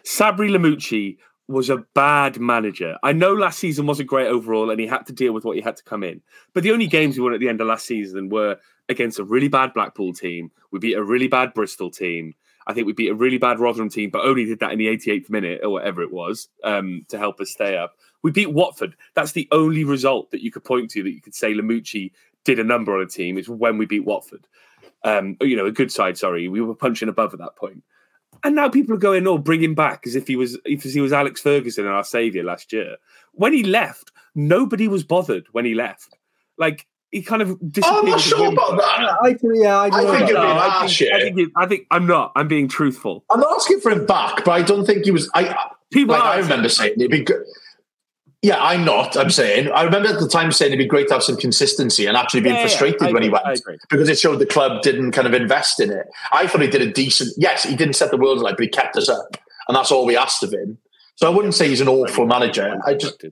[SPEAKER 2] Sabri Lamouchi was a bad manager. I know last season wasn't great overall, and he had to deal with what he had to come in. But the only games we won at the end of last season were against a really bad Blackpool team. We beat a really bad Bristol team. I think we beat a really bad Rotherham team, but only did that in the 88th minute or whatever it was um, to help us stay up. We beat Watford. That's the only result that you could point to that you could say Lamouchi did a number on a team. Is when we beat Watford. Um, you know, a good side. Sorry, we were punching above at that point. And now people are going, "Oh, bring him back," as if he was, if he was Alex Ferguson and our savior last year. When he left, nobody was bothered. When he left, like he kind of disappeared.
[SPEAKER 4] I'm not sure about that.
[SPEAKER 3] I do, yeah, I.
[SPEAKER 4] I think
[SPEAKER 3] about
[SPEAKER 4] it'd
[SPEAKER 2] No,
[SPEAKER 4] be
[SPEAKER 3] that.
[SPEAKER 2] I
[SPEAKER 4] harsh,
[SPEAKER 2] think, I
[SPEAKER 4] yeah.
[SPEAKER 2] think, it- I think I'm not. I'm being truthful.
[SPEAKER 4] I'm not asking for him back, but I don't think he was. I
[SPEAKER 2] People
[SPEAKER 4] like
[SPEAKER 2] are.
[SPEAKER 4] I remember saying it'd be good. Yeah, I'm not. I'm saying I remember at the time saying it'd be great to have some consistency and actually being
[SPEAKER 2] Yeah, yeah,
[SPEAKER 4] frustrated
[SPEAKER 2] I
[SPEAKER 4] when he went because it showed the club didn't kind of invest in it. I thought he did a decent. Yes, he didn't set the world alight, but he kept us up, and that's all we asked of him. So I wouldn't say he's an awful manager. I just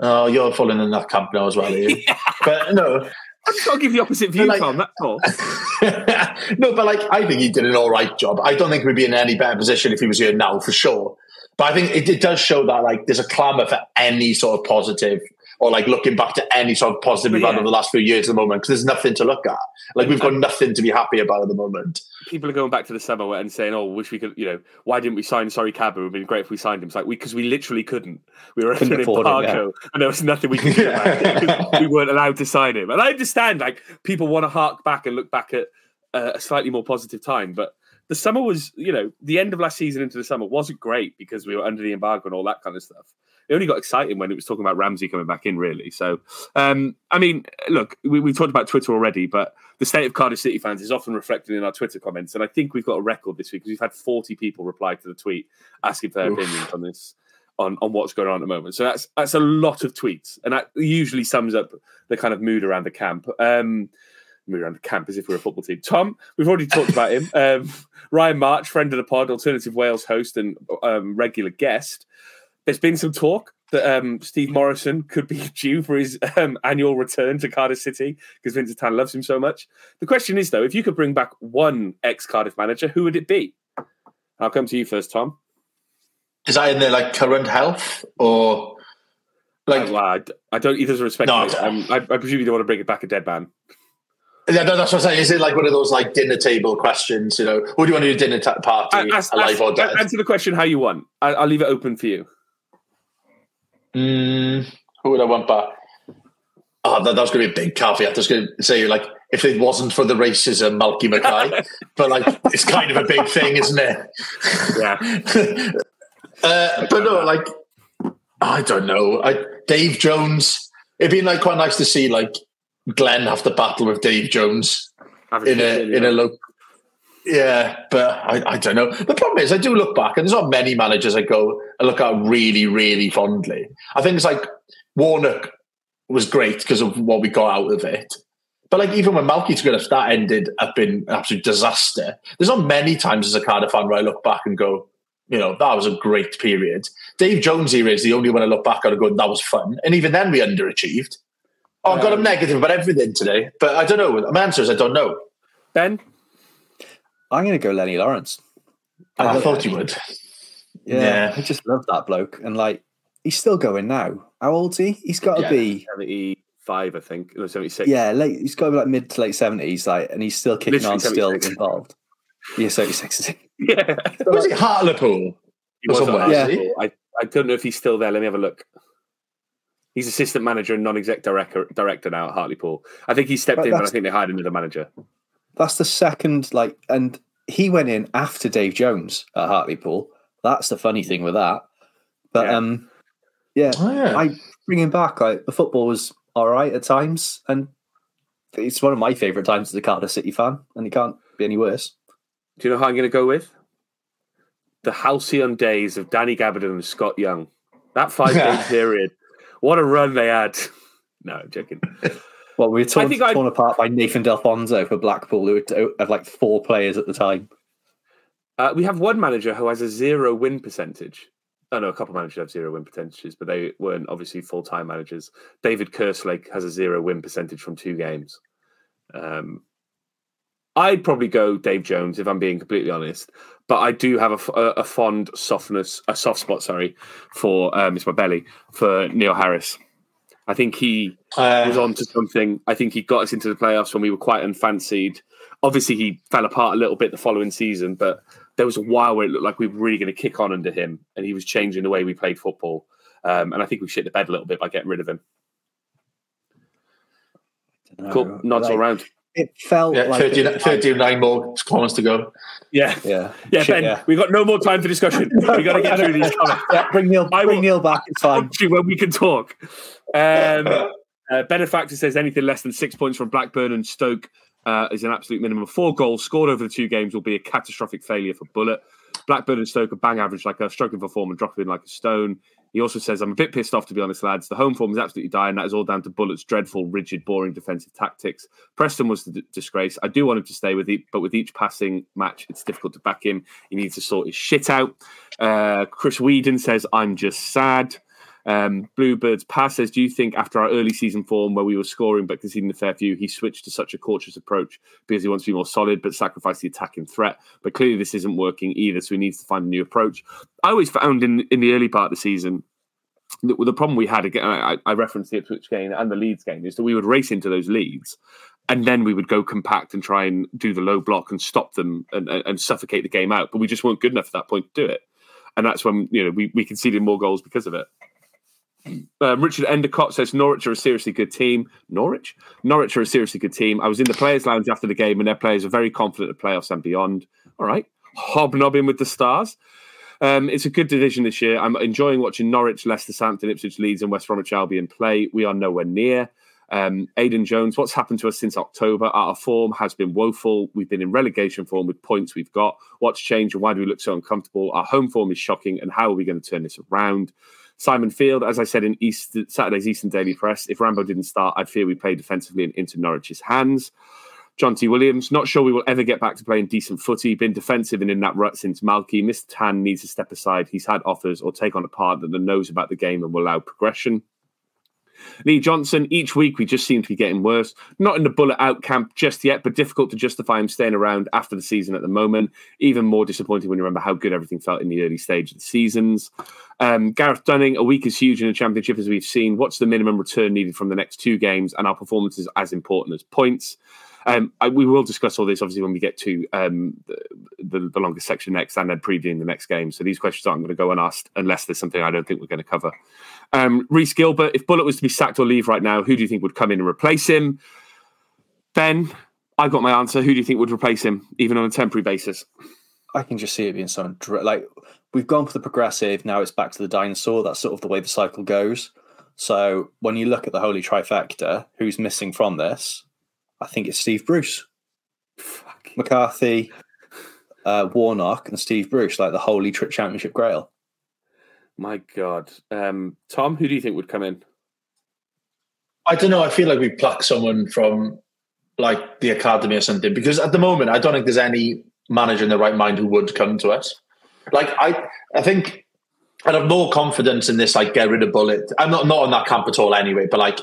[SPEAKER 4] oh, you're falling in that camp now as well, are you? But no,
[SPEAKER 2] I've just got to give the opposite view,
[SPEAKER 4] like-
[SPEAKER 2] Tom. That's all.
[SPEAKER 4] no, but like I think he did an all right job. I don't think we'd be in any better position if he was here now, for sure. But I think it, it does show that like there's a clamour for any sort of positive or like looking back to any sort of positive we've had over the last few years at the moment because there's nothing to look at. Like we've got nothing to be happy about at the moment.
[SPEAKER 2] People are going back to the summer and saying, "Oh, wish we could." You know, why didn't we sign Sory Kaba? It would have been great if we signed him. It's like we because we literally couldn't. We were in
[SPEAKER 3] afford him, yeah.
[SPEAKER 2] and there was nothing we could do about it. 'cause we weren't allowed to sign him. And I understand, like people want to hark back and look back at uh, a slightly more positive time, but the summer was, you know, the end of last season into the summer wasn't great because we were under the embargo and all that kind of stuff. It only got exciting when it was talking about Ramsey coming back in, really. So, um, I mean, look, we, we talked about Twitter already, but the state of Cardiff City fans is often reflected in our Twitter comments. And I think we've got a record this week because we've had 40 people reply to the tweet asking for their
[SPEAKER 4] Oof.
[SPEAKER 2] opinions on this, on, on what's going on at the moment. So that's that's a lot of tweets. And that usually sums up the kind of mood around the camp. Um, mood around the camp as if we're a football team. Tom, we've already talked about him. Um, Ryan March, friend of the pod, Alternative Wales host and um, regular guest. There's been some talk that um, Steve Morison could be due for his um, annual return to Cardiff City because Vincent Tan loves him so much. The question is, though, if you could bring back one ex Cardiff manager, who would it be? I'll come to you first, Tom.
[SPEAKER 4] Is that in their like current health or like
[SPEAKER 2] Uh, well, I, I don't. He doesn't respect
[SPEAKER 4] No. I-
[SPEAKER 2] Um, I, I presume you don't want to bring it back a dead man.
[SPEAKER 4] Yeah, no, that's what I'm saying. Is it like one of those like dinner table questions? You know, what do you want to do dinner ta- party,
[SPEAKER 2] Ask-
[SPEAKER 4] alive
[SPEAKER 2] ask-
[SPEAKER 4] or dead?
[SPEAKER 2] answer the question how you want. I, I'll leave it open for you.
[SPEAKER 4] Mm, who would I want back? Oh, that, that was going to be a big caveat. I was going to say, like, if it wasn't for the racism, Malky Mackay. but, like, it's kind of a big thing, isn't it?
[SPEAKER 2] Yeah.
[SPEAKER 4] uh, but no, like, I don't know. I, Dave Jones, it'd be, like, quite nice to see, like, Glenn have to battle with Dave Jones in a, in a look. Yeah, but I, I don't know. The problem is, I do look back, and there's not many managers I go I look at really, really fondly. I think it's like Warnock was great because of what we got out of it. But like even when Malky took it, that ended up in an absolute disaster. There's not many times as a Cardiff fan where I look back and go, you know, that was a great period. Dave Jones here is the only one I look back on and go, that was fun. And even then we underachieved. Oh, I've got a um, negative about everything today, but I don't know. My answer is I don't know.
[SPEAKER 2] Ben?
[SPEAKER 3] I'm going to go Lennie Lawrence.
[SPEAKER 4] I,
[SPEAKER 3] love
[SPEAKER 4] thought
[SPEAKER 3] that.
[SPEAKER 4] you would.
[SPEAKER 3] Yeah,
[SPEAKER 4] Yeah.
[SPEAKER 3] I just love that bloke, and like he's still going now. How old's he? He's got to
[SPEAKER 4] Yeah.
[SPEAKER 3] be
[SPEAKER 2] 75, I think. or 76.
[SPEAKER 3] yeah, late. He's got to be like mid to late seventies, like, and he's still kicking
[SPEAKER 2] Literally
[SPEAKER 3] on, still involved. Yeah, seventy six.
[SPEAKER 2] Yeah.
[SPEAKER 4] Was it Hartlepool?
[SPEAKER 2] He was
[SPEAKER 4] Somewhere,
[SPEAKER 3] yeah.
[SPEAKER 2] I, I don't know if he's still there. Let me have a look. He's assistant manager and non-exec director, director now at Hartlepool. I think he stepped
[SPEAKER 3] But
[SPEAKER 2] in, but I think they hired another manager.
[SPEAKER 3] That's the second, like, and he went in after Dave Jones at Hartlepool. That's the funny thing with that. But
[SPEAKER 2] Yeah.
[SPEAKER 3] um, yeah,
[SPEAKER 4] Oh, yeah.
[SPEAKER 3] I bring him back. Like the football was all right at times, and it's one of my favourite times as a Cardiff City fan, and it can't be any worse.
[SPEAKER 2] Do you know how I'm going to go with? The halcyon days of Danny Gabbidon and Scott Young. That five-game period. What a run they had. No, I'm joking.
[SPEAKER 3] Well, we were torn,
[SPEAKER 2] I'd-
[SPEAKER 3] torn apart by Nathan Delfouneso for Blackpool, who had- had like four players at the time.
[SPEAKER 2] Uh, we have one manager who has a zero win percentage. Oh no, a couple of managers have zero win percentages, but they weren't obviously full time managers. David Kerslake has a zero win percentage from two games. Um, I'd probably go Dave Jones if I'm being completely honest, but I do have a a fond softness, a soft spot, sorry, for um, it's my belly for Neil Harris. I think he was
[SPEAKER 4] Uh,
[SPEAKER 2] on to something. I think he got us into the playoffs when we were quite unfancied. Obviously, he fell apart a little bit the following season, but there was a while where it looked like we were really going to kick on under him, and he was changing the way we played football. Um, and I think we shit the bed a little bit by getting rid of him. Cool, nods all
[SPEAKER 3] Like,
[SPEAKER 2] round.
[SPEAKER 3] It felt
[SPEAKER 4] yeah,
[SPEAKER 3] like
[SPEAKER 4] 39, 39 more comments to go.
[SPEAKER 2] Yeah,
[SPEAKER 3] Yeah,
[SPEAKER 2] yeah,
[SPEAKER 3] Shit,
[SPEAKER 2] Ben.
[SPEAKER 3] yeah.
[SPEAKER 2] We've got no more time for discussion. we got to get through these comments.
[SPEAKER 3] Yeah, bring Neil,
[SPEAKER 2] I
[SPEAKER 3] bring
[SPEAKER 2] will-
[SPEAKER 3] Neil back. It's fine.
[SPEAKER 2] Talk when we can talk. Um, uh, Benefactor says anything less than six points from Blackburn and Stoke uh, is an absolute minimum. Four goals scored over the two games will be a catastrophic failure for Bulut. Blackburn and Stoke are bang average, like a struggling for form and dropping like a stone. He also says, I'm a bit pissed off, to be honest, lads. The home form is absolutely dying. That is all down to Bulut's dreadful, rigid, boring defensive tactics. Preston was the d- disgrace. I do want him to stay with it, but with each passing match, it's difficult to back him. He needs to sort his shit out. Uh, Chris Whedon says, I'm just sad. Um, Bluebirds Pass says, Do you think after our early season form where we were scoring but conceding a fair few, he switched to such a cautious approach because he wants to be more solid but sacrifice the attacking threat? But clearly, this isn't working either, so he needs to find a new approach. I always found in, in the early part of the season, the, the problem we had, again, I, I referenced the Ipswich game and the Leeds game, is that we would race into those leads and then we would go compact and try and do the low block and stop them and, and, and suffocate the game out. But we just weren't good enough at that point to do it. And that's when you know we, we conceded more goals because of it. Um, Richard Endicott says Norwich are a seriously good team. Norwich? Norwich are a seriously good team. I was in the players' lounge after the game, and their players are very confident of playoffs and beyond. All right, hobnobbing with the stars. Um, it's a good division this year. I'm enjoying watching Norwich, Leicester, Southampton, Ipswich, Leeds, and West Bromwich Albion play. We are nowhere near. Um, Aidan Jones, what's happened to us since October? Our form has been woeful. We've been in relegation form with points we've got. What's changed and why do we look so uncomfortable? Our home form is shocking, and how are we going to turn this around? Simon Field, as I said in East, Saturday's Eastern Daily Press, if Rambo didn't start, I'd fear we play defensively and into Norwich's hands. John T. Williams, not sure we will ever get back to playing decent footy. Been defensive and in that rut since Malky. Mr. Tan needs to step aside. He's had offers or take on a part that knows about the game and will allow progression. Lee Johnson, each week we just seem to be getting worse. Not in the Bulut out camp just yet, but difficult to justify him staying around after the season at the moment. Even more disappointing when you remember how good everything felt in the early stage of the seasons. Um, Gareth Dunning, a week is huge in the championship as we've seen. What's the minimum return needed from the next two games? And our performances as important as points. Um, I, we will discuss all this obviously when we get to um, the, the, the longest section next, and then previewing the next game. So these questions aren't going to go unasked unless there's something I don't think we're going to cover. Um, Reece Gilbert, if Bulut was to be sacked or leave right now, who do you think would come in and replace him? Ben, I got my answer. Who do you think would replace him, even on a temporary basis?
[SPEAKER 3] I can just see it being someone like we've gone for the progressive. Now it's back to the dinosaur. That's sort of the way the cycle goes. So when you look at the holy trifecta, who's missing from this? I think it's Steve Bruce, Fuck. McCarthy, uh, Warnock, and Steve Bruce, like the holy tri- championship grail.
[SPEAKER 2] My God, um, Tom, who do you think would come in?
[SPEAKER 4] I don't know. I feel like we pluck someone from like the academy or something because at the moment I don't think there's any manager in the right mind who would come to us. Like I, I think I'd have more confidence in this. Like get rid of Bulut. I'm not not on that camp at all anyway. But like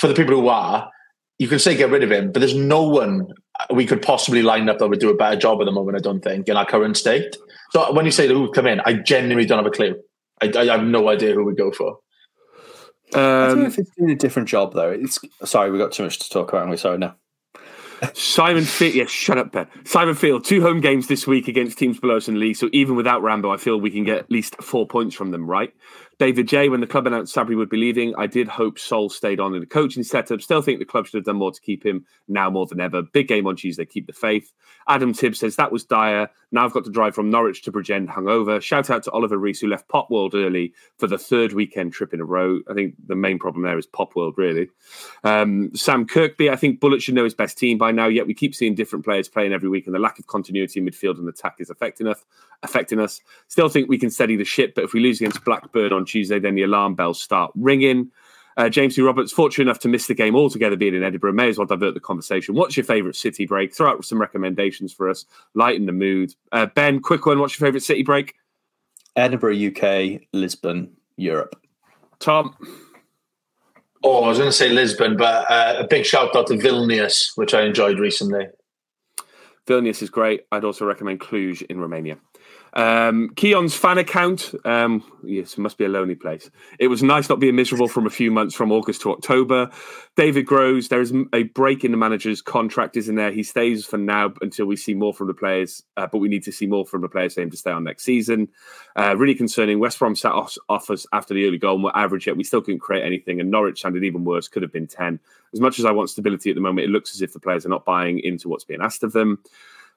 [SPEAKER 4] for the people who are, you can say get rid of him. But there's no one we could possibly line up that would do a better job at the moment. I don't think in our current state. So when you say who would come in, I genuinely don't have a clue. I, I have no idea who we go for.
[SPEAKER 3] Um, I don't know if it's doing a different job though. It's sorry, we got too much to talk about. And we sorry now.
[SPEAKER 2] Simon Field, yeah, shut up, Ben. Simon Field, two home games this week against teams below us in the league. So even without Rambo, I feel we can get at least four points from them, right? David J, when the club announced Sabri would be leaving, I did hope Sol stayed on in the coaching setup. Still think the club should have done more to keep him now more than ever. Big game on Tuesday, keep the faith. Adam Tibbs says that was dire. Now I've got to drive from Norwich to Bridgend hungover. Shout out to Oliver Reese, who left Popworld early for the third weekend trip in a row. I think the main problem there is Popworld, really. Um, Sam Kirkby, I think Bulut should know his best team by now, yet we keep seeing different players playing every week, and the lack of continuity in midfield and attack is affecting us. Affecting us. Still think we can steady the ship, but if we lose against Blackburn on Tuesday, then the alarm bells start ringing. Uh, James C. Roberts, fortunate enough to miss the game altogether being in Edinburgh, may as well divert the conversation. What's your favourite city break? Throw out some recommendations for us, lighten the mood. Uh, ben, quick one. What's your favourite city break?
[SPEAKER 3] Edinburgh, UK, Lisbon, Europe.
[SPEAKER 2] Tom?
[SPEAKER 4] Oh, I was going to say Lisbon, but uh, a big shout out to Vilnius, which I enjoyed recently.
[SPEAKER 2] Vilnius is great. I'd also recommend Cluj in Romania. Um, Keon's fan account. Um, yes, it must be a lonely place. It was nice not being miserable from a few months from August to October. David grows. there is a break in the manager's contract, isn't there? He stays for now until we see more from the players, uh, but we need to see more from the players for him to stay on next season. Uh, really concerning. West Brom sat off, off us after the early goal and were average, yet we still couldn't create anything. And Norwich sounded even worse, could have been 10. As much as I want stability at the moment, it looks as if the players are not buying into what's being asked of them.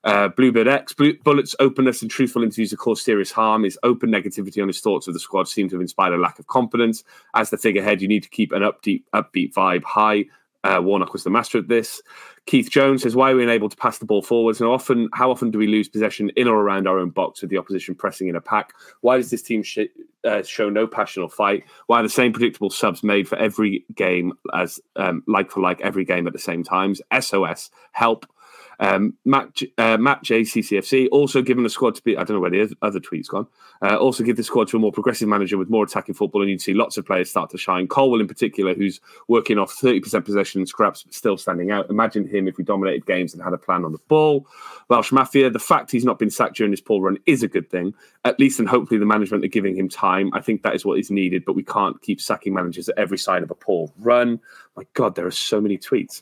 [SPEAKER 2] Uh, Bluebird X, Blue, Bulut's openness and truthful interviews have caused serious harm. His open negativity on his thoughts of the squad seem to have inspired a lack of confidence. As the figurehead, you need to keep an upbeat, upbeat vibe high. Uh, Warnock was the master at this. Keith Jones says, "Why are we unable to pass the ball forwards? And often, how often do we lose possession in or around our own box with the opposition pressing in a pack? Why does this team sh- uh, show no passion or fight? Why are the same predictable subs made for every game as um, like for like every game at the same times? SOS, help! Um, Matt, uh, JCCFC also given the squad to be, I don't know where the other tweet's gone, uh, also give the squad to a more progressive manager with more attacking football, and you'd see lots of players start to shine. Colwill, in particular, who's working off 30% possession and scraps, but still standing out. Imagine him if we dominated games and had a plan on the ball. Welsh Mafia, the fact he's not been sacked during this poor run is a good thing, at least, and hopefully the management are giving him time. I think that is what is needed, but we can't keep sacking managers at every sign of a poor run. My God, there are so many tweets.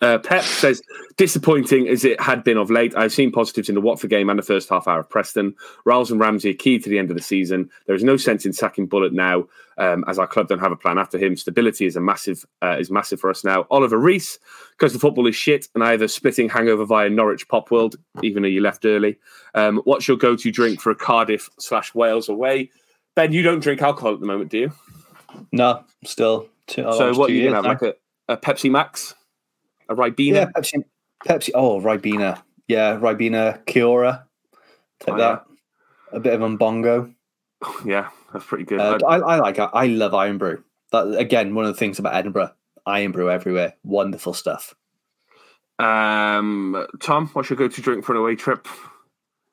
[SPEAKER 2] Uh, Pep says, disappointing as it had been of late, I've seen positives in the Watford game and the first half hour of Preston. Riles and Ramsey are key to the end of the season. There is no sense in sacking Bulut now, um, as our club don't have a plan after him. Stability is a massive uh, is massive for us now. Oliver Reese, because the football is shit and I have a spitting hangover via Norwich Popworld, even though you left early. Um, what's your go to drink for a Cardiff slash Wales away? Ben, you don't drink alcohol at the moment, do you?
[SPEAKER 3] No, still. Two,
[SPEAKER 2] so what are you going to have? Like a, a Pepsi Max? A Ribena?
[SPEAKER 3] Yeah, Pepsi. Pepsi. Oh, Ribena. Yeah, Ribena Kia-Ora. Take oh, that. Yeah. A bit of Umbongo.
[SPEAKER 2] Yeah, that's pretty good.
[SPEAKER 3] Uh, I, I like. I love Irn-Bru. That again, one of the things about Edinburgh. Irn-Bru everywhere. Wonderful stuff.
[SPEAKER 2] Um, Tom, what's your go-to drink for an away trip?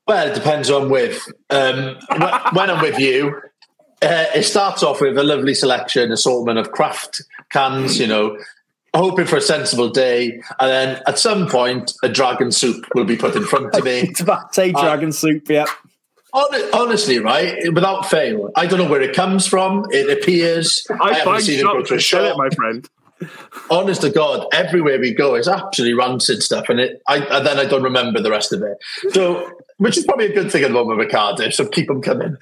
[SPEAKER 4] Well, it depends on with. Um, when I'm with you, uh, it starts off with a lovely selection, assortment of craft cans. You know, hoping for a sensible day, and then at some point, a Dragon Soop will be put in front of me.
[SPEAKER 3] it's about to say uh, dragon uh, soup, yeah.
[SPEAKER 4] Honestly, right, without fail, I don't know where it comes from. It appears.
[SPEAKER 2] I, I find seen it go to a shop. It, my friend.
[SPEAKER 4] honest to God, everywhere we go, it's absolutely rancid stuff, and it. I and then I don't remember the rest of it. So, which is probably a good thing at the moment with Cardiff. So keep them coming.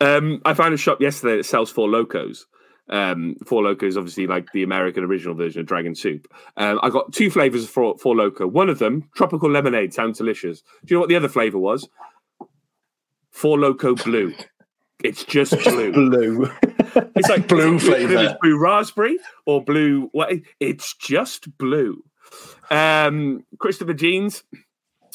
[SPEAKER 2] Um, I found a shop yesterday that sells Four Lokos. Um, Four Loko is obviously like the American original version of Dragon Soop. Um, I got two flavors of Four, Four Loko. One of them, tropical lemonade, sounds delicious. Do you know what the other flavor was? Four Loko Blue. It's just blue.
[SPEAKER 3] Blue.
[SPEAKER 2] It's like
[SPEAKER 4] Blue
[SPEAKER 2] it's blue,
[SPEAKER 4] flavour.
[SPEAKER 2] blue raspberry or blue. What? It's just blue. Um, Christopher Jeans,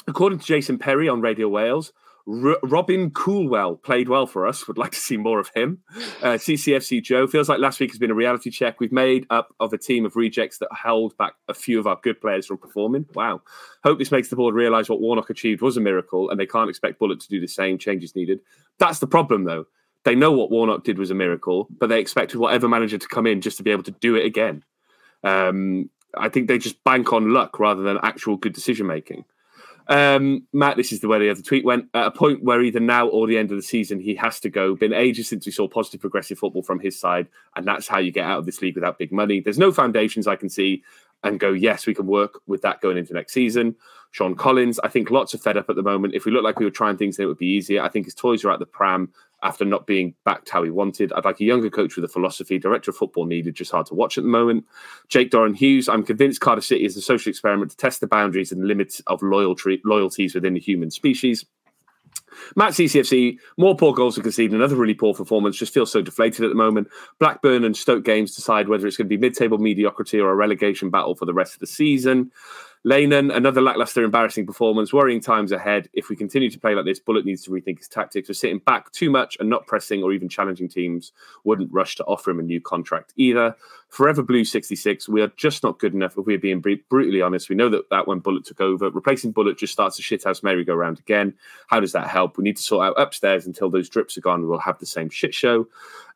[SPEAKER 2] according to Jason Perry on Radio Wales, R- Rubin Colwill played well for us. Would like to see more of him. Uh, CCFC Joe feels like last week has been a reality check. We've made up of a team of rejects that held back a few of our good players from performing. Wow. Hope this makes the board realise what Warnock achieved was a miracle, and they can't expect Bulut to do the same. Changes needed. That's the problem, though. They know what Warnock did was a miracle, but they expected whatever manager to come in just to be able to do it again. Um, I think they just bank on luck rather than actual good decision making. Um, Matt, this is the way the other tweet went. At a point where either now or the end of the season, he has to go. Been ages since we saw positive progressive football from his side, and that's how you get out of this league without big money. There's no foundations I can see and go, yes, we can work with that going into next season. Sean Collins, I think lots are fed up at the moment. If we look like we were trying things, then it would be easier. I think his toys are at the pram after not being backed how he wanted. I'd like a younger coach with a philosophy. Director of football needed, just hard to watch at the moment. Jake Doran Hughes, I'm convinced Cardiff City is a social experiment to test the boundaries and limits of loyalty, loyalties within the human species. Matt CCFC, more poor goals to concede, another really poor performance, just feels so deflated at the moment. Blackburn and Stoke games decide whether it's going to be mid table mediocrity or a relegation battle for the rest of the season. Leyland, another lackluster, embarrassing performance. Worrying times ahead. If we continue to play like this, Bulut needs to rethink his tactics. We're sitting back too much and not pressing or even challenging teams. Wouldn't rush to offer him a new contract either. Forever Blue 66, we are just not good enough if we're being br- brutally honest. We know that, that when Bulut took over, replacing Bulut just starts a shithouse merry-go-round again. How does that help? We need to sort out upstairs until those drips are gone. We'll have the same shit show.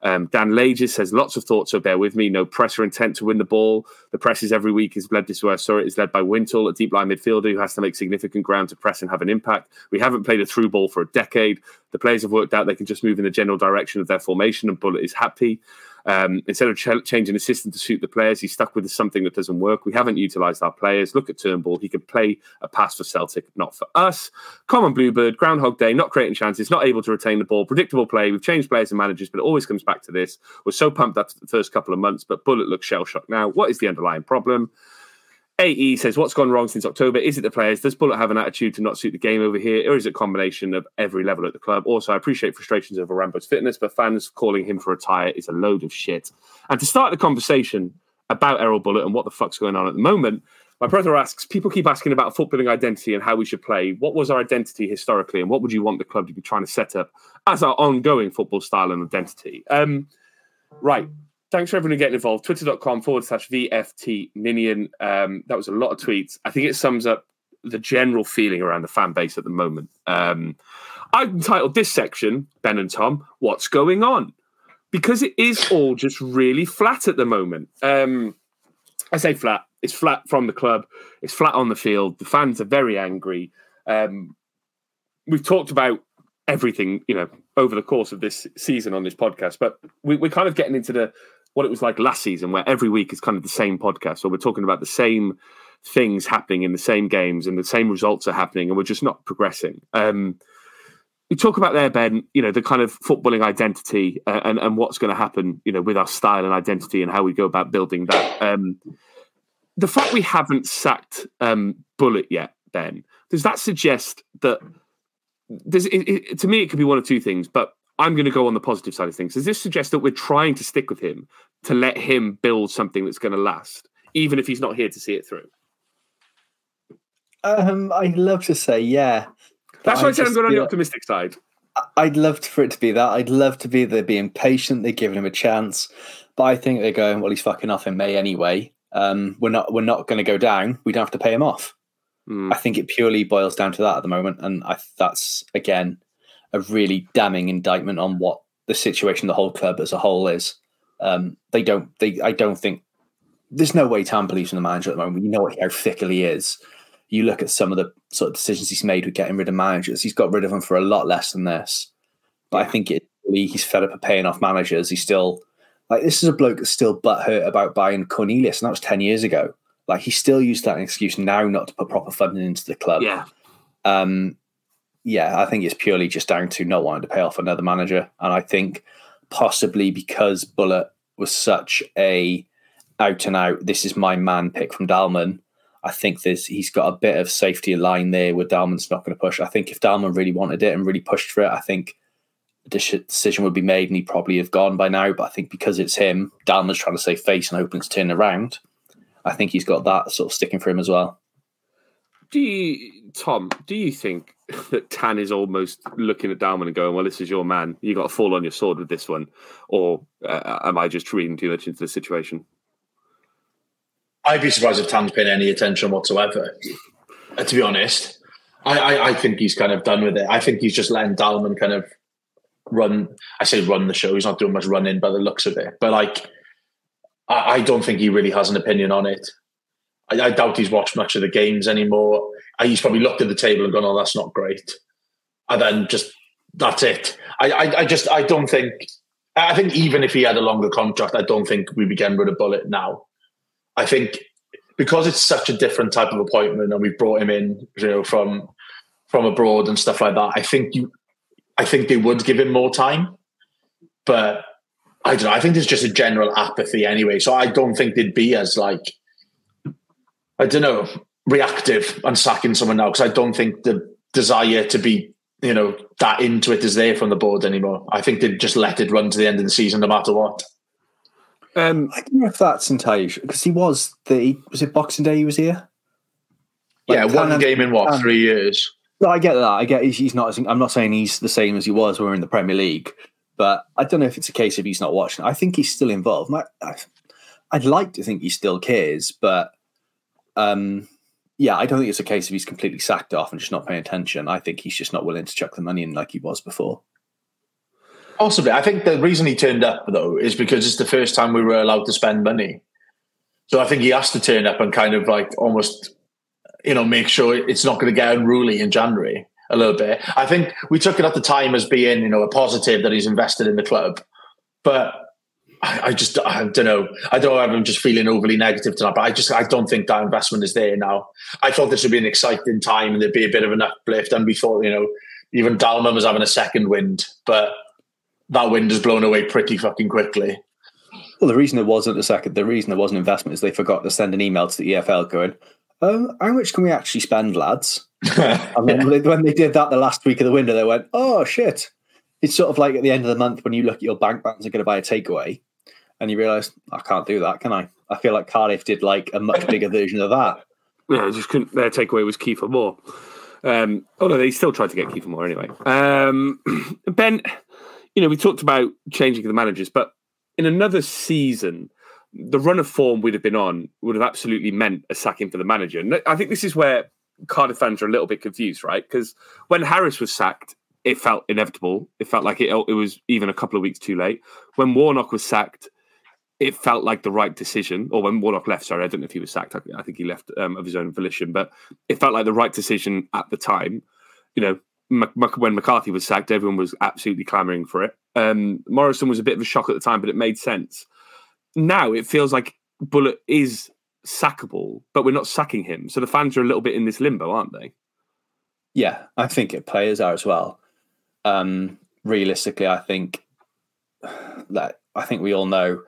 [SPEAKER 2] Um, Dan Lages says lots of thoughts, so bear with me. No pressure intent to win the ball. The press is every week is led this way. I saw it is led by Wintle, a deep line midfielder who has to make significant ground to press and have an impact. We haven't played a through ball for a decade. The players have worked out they can just move in the general direction of their formation, and Bulut is happy. Um, instead of ch- changing the system to suit the players, he's stuck with something that doesn't work. We haven't utilised our players. Look at Turnbull. He could play a pass for Celtic, not for us. Common Bluebird, Groundhog Day, not creating chances, not able to retain the ball, predictable play. We've changed players and managers, but it always comes back to this. We're so pumped after the first couple of months, but Bulut looks shell shocked now. What is the underlying problem? AE says, What's gone wrong since October? Is it the players? Does Bulut have an attitude to not suit the game over here? Or is it a combination of every level at the club? Also, I appreciate frustrations over Rambo's fitness, but fans calling him for a tire is a load of shit. And to start the conversation about Erol Bulut and what the fuck's going on at the moment, my brother asks, people keep asking about footballing identity and how we should play. What was our identity historically, and what would you want the club to be trying to set up as our ongoing football style and identity? Um, right. Thanks for everyone getting involved. Twitter.com forward slash VFT Ninian. Um, that was a lot of tweets. I think it sums up the general feeling around the fan base at the moment. Um, I've entitled this section, Ben and Tom, What's Going On? Because it is all just really flat at the moment. Um, I say flat. It's flat from the club. It's flat on the field. The fans are very angry. Um, we've talked about everything, you know, over the course of this season on this podcast, but we, we're kind of getting into the what it was like last season, where every week is kind of the same podcast. So we're talking about the same things happening in the same games and the same results are happening, and we're just not progressing. Um, we talk about there, Ben, you know, the kind of footballing identity uh, and, and what's going to happen, you know, with our style and identity and how we go about building that. Um, the fact we haven't sacked um, Bulut yet, Ben, does that suggest that it, it, to me, it could be one of two things, but I'm going to go on the positive side of things. Does this suggest that we're trying to stick with him to let him build something that's going to last, even if he's not here to see it through?
[SPEAKER 3] Um, I'd love to say yeah.
[SPEAKER 2] That's why I said I'm going on the optimistic side.
[SPEAKER 3] I'd love for it to be that. I'd love to be they're being patient, they're giving him a chance. But I think they're going, well, he's fucking off in May anyway. Um, we're not we're not going to go down. We don't have to pay him off.
[SPEAKER 2] Mm.
[SPEAKER 3] I think it purely boils down to that at the moment, and I, that's again a really damning indictment on what the situation the whole club as a whole is. Um, they don't. They. I don't think there's no way Tan believes in the manager at the moment. You know how fickle he is. You look at some of the sort of decisions he's made with getting rid of managers. He's got rid of them for a lot less than this. But I think it he's fed up of paying off managers. He's still Like this is a bloke that's still butthurt about buying Cornelius, and that was ten years ago. Like he still used that excuse now not to put proper funding into the club.
[SPEAKER 2] Yeah.
[SPEAKER 3] Um, yeah, I think it's purely just down to not wanting to pay off another manager, and I think possibly because Bulut was such a out and out, this is my man pick from Dalman. I think there's he's got a bit of safety line there where Dalman's not going to push. I think if Dalman really wanted it and really pushed for it, I think the decision would be made and he'd probably have gone by now. But I think because it's him, Dalman's trying to save face and hoping to turn around. I think he's got that sort of sticking for him as well.
[SPEAKER 2] Do you, Tom? Do you think that Tan is almost looking at Dalman and going, "Well, this is your man. You got to fall on your sword with this one," or uh, am I just reading too much into the situation?
[SPEAKER 4] I'd be surprised if Tan's paying any attention whatsoever. Uh, to be honest, I, I, I, think he's kind of done with it. I think he's just letting Dalman kind of run. I say run the show. He's not doing much running by the looks of it. But like, I, I don't think he really has an opinion on it. I, I, doubt he's watched much of the games anymore. He's probably looked at the table and gone, "Oh, that's not great," and then just that's it. I, I, I just I don't think. I think even if he had a longer contract, I don't think we'd be getting rid of Bulut now. I think because it's such a different type of appointment, and we've brought him in, you know, from from abroad and stuff like that. I think you, I think they would give him more time, but I don't know. I think there's just a general apathy anyway. So I don't think they'd be as like, I don't know, reactive and sacking someone now because I don't think the desire to be, you know, that into it is there from the board anymore. I think they'd just let it run to the end of the season no matter what.
[SPEAKER 3] Um, I don't know if that's entirely because he was the was it Boxing Day he was here.
[SPEAKER 4] Like, yeah, one game in what three years.
[SPEAKER 3] I get that. I get he's, he's not. I'm not saying he's the same as he was when we are in the Premier League, but I don't know if it's a case of he's not watching. I think he's still involved. I, would like to think he still cares, but um, yeah, I don't think it's a case of he's completely sacked off and just not paying attention. I think he's just not willing to chuck the money in like he was before.
[SPEAKER 4] Possibly. I think the reason he turned up, though, is because it's the first time we were allowed to spend money. So I think he has to turn up and kind of like almost, you know, make sure it's not going to get unruly in January a little bit. I think we took it at the time as being, you know, a positive that he's invested in the club. But I, I just, I don't know. I don't know if I'm just feeling overly negative tonight, but I just, I don't think that investment is there now. I thought this would be an exciting time and there'd be a bit of an uplift. And thought, you know, even Dalman was having a second wind. But that wind has blown away pretty fucking quickly.
[SPEAKER 3] Well, the reason it wasn't a second, the reason there wasn't investment is they forgot to send an email to the EFL going, um, how much can we actually spend, lads? and then yeah. when they did that the last week of the window, they went, oh shit. It's sort of like at the end of the month when you look at your bank balance and going to buy a takeaway and you realise, I can't do that, can I? I feel like Cardiff did like a much bigger version of that.
[SPEAKER 2] Yeah, just couldn't, their takeaway was Kiefer Moore. Um, although they still tried to get Kiefer Moore anyway. Um, ben, you know, we talked about changing the managers, but in another season, the run of form we'd have been on would have absolutely meant a sacking for the manager. And I think this is where Cardiff fans are a little bit confused, right? Because when Harris was sacked, it felt inevitable. It felt like it, it was even a couple of weeks too late. When Warnock was sacked, it felt like the right decision. Or when Warnock left, sorry, I don't know if he was sacked. I, I think he left um, of his own volition, but it felt like the right decision at the time. You know, when McCarthy was sacked, everyone was absolutely clamoring for it. Um, Morison was a bit of a shock at the time, but it made sense. Now it feels like Bulut is sackable, but we're not sacking him. So the fans are a little bit in this limbo, aren't they?
[SPEAKER 3] Yeah, I think it players are as well. Um, realistically, I think that I think we all know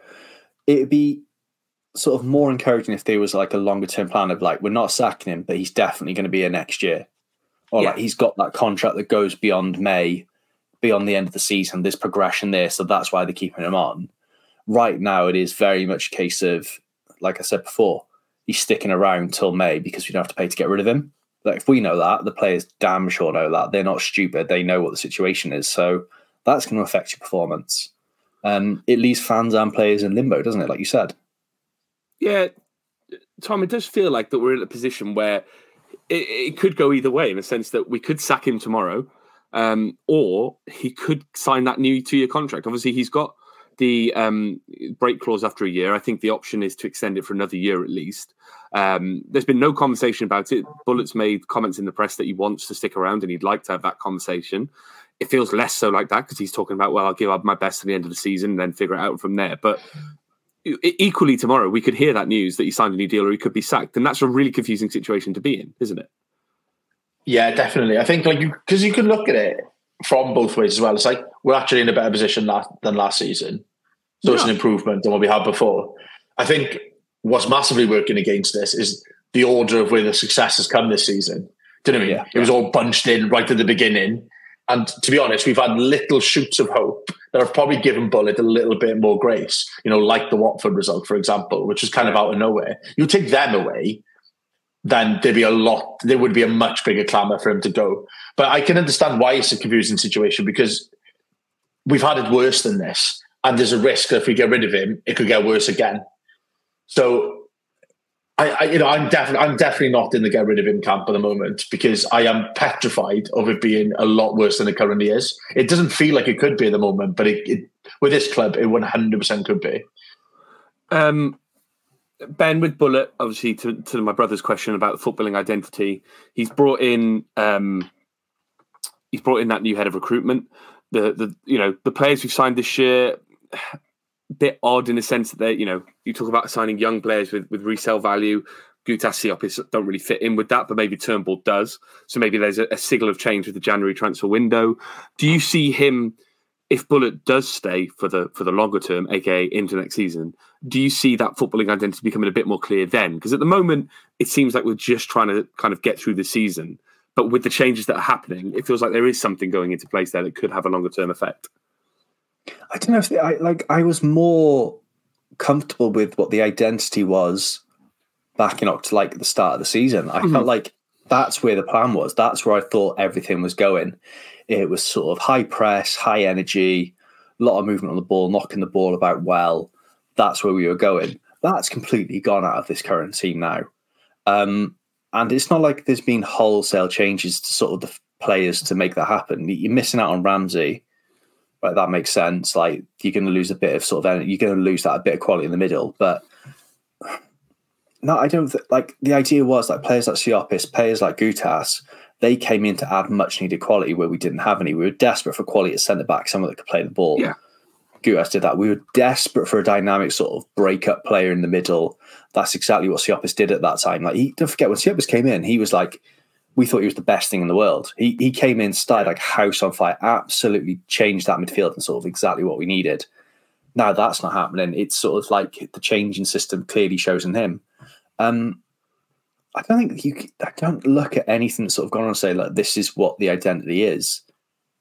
[SPEAKER 3] it'd be sort of more encouraging if there was like a longer term plan of like we're not sacking him, but he's definitely going to be here next year or yeah. like he's got that contract that goes beyond May, beyond the end of the season. There's progression there, so that's why they're keeping him on. Right now, it is very much a case of, like I said before, he's sticking around till May because we don't have to pay to get rid of him. Like if we know that, the players damn sure know that. They're not stupid. They know what the situation is. So that's going to affect your performance. Um, it leaves fans and players in limbo, doesn't it? Like you said.
[SPEAKER 2] Yeah, Tom. It does feel like that we're in a position where it, it, could go either way in the sense that we could sack him tomorrow, um, or he could sign that new two-year contract. Obviously, he's got the um, break clause after a year. I think the option is to extend it for another year at least. Um, there's been no conversation about it. Bulut's made comments in the press that he wants to stick around and he'd like to have that conversation. It feels less so like that because he's talking about, well, I'll give up my best at the end of the season and then figure it out from there. But equally tomorrow, we could hear that news that he signed a new deal or he could be sacked, and that's a really confusing situation to be in, isn't it?
[SPEAKER 4] Yeah, definitely. I think like you because you can look at it from both ways as well. It's like we're actually in a better position last, than last season, so yeah. it's an improvement than what we had before. I think what's massively working against this is the order of where the success has come this season. Do you know what I mean? Yeah, it was all bunched in right at the beginning. And to be honest, we've had little shoots of hope that have probably given Bulut a little bit more grace, you know, like the Watford result, for example, which was kind of out of nowhere. You take them away, then there'd be a lot, there would be a much bigger clamour for him to go. But I can understand why it's a confusing situation because we've had it worse than this. And there's a risk that if we get rid of him, it could get worse again. So I, I, you know, I'm definitely, I'm definitely not in the get rid of him camp at the moment because I am petrified of it being a lot worse than it currently is. It doesn't feel like it could be at the moment, but it, it with this club, it 100 percent could be.
[SPEAKER 2] Um, Ben with Bulut, obviously, to, to my brother's question about the footballing identity, he's brought in, um, he's brought in that new head of recruitment. The the you know the players we've signed this year bit odd in the sense that they, you know, you talk about signing young players with, with resale value. Goutas Siopis don't really fit in with that, but maybe Turnbull does. So maybe there's a, a signal of change with the January transfer window. Do you see him, if Bulut does stay for the for the longer term, aka into next season, do you see that footballing identity becoming a bit more clear then? Because at the moment, it seems like we're just trying to kind of get through the season. But with the changes that are happening, it feels like there is something going into place there that could have a longer term effect.
[SPEAKER 3] I don't know if I like. I was more comfortable with what the identity was back in October, like at the start of the season. I mm-hmm. felt like that's where the plan was. That's where I thought everything was going. It was sort of high press, high energy, a lot of movement on the ball, knocking the ball about well. That's where we were going. That's completely gone out of this current team now. Um, and it's not like there's been wholesale changes to sort of the players to make that happen. You're missing out on Ramsey right, that makes sense. Like you're going to lose a bit of sort of you're going to lose that a bit of quality in the middle. But no, I don't th- like the idea was like players like Siopis, players like Goutas, they came in to add much needed quality where we didn't have any. We were desperate for quality at centre back, someone that could play the ball.
[SPEAKER 2] Yeah.
[SPEAKER 3] Goutas did that. We were desperate for a dynamic sort of breakup player in the middle. That's exactly what Siopis did at that time. Like, he, don't forget when Siopis came in, he was like we thought he was the best thing in the world. He he came in, started like house on fire, absolutely changed that midfield and sort of exactly what we needed. Now that's not happening. It's sort of like the changing system clearly shows in him. Um, I don't think you. I don't look at anything that's sort of gone on and say like this is what the identity is.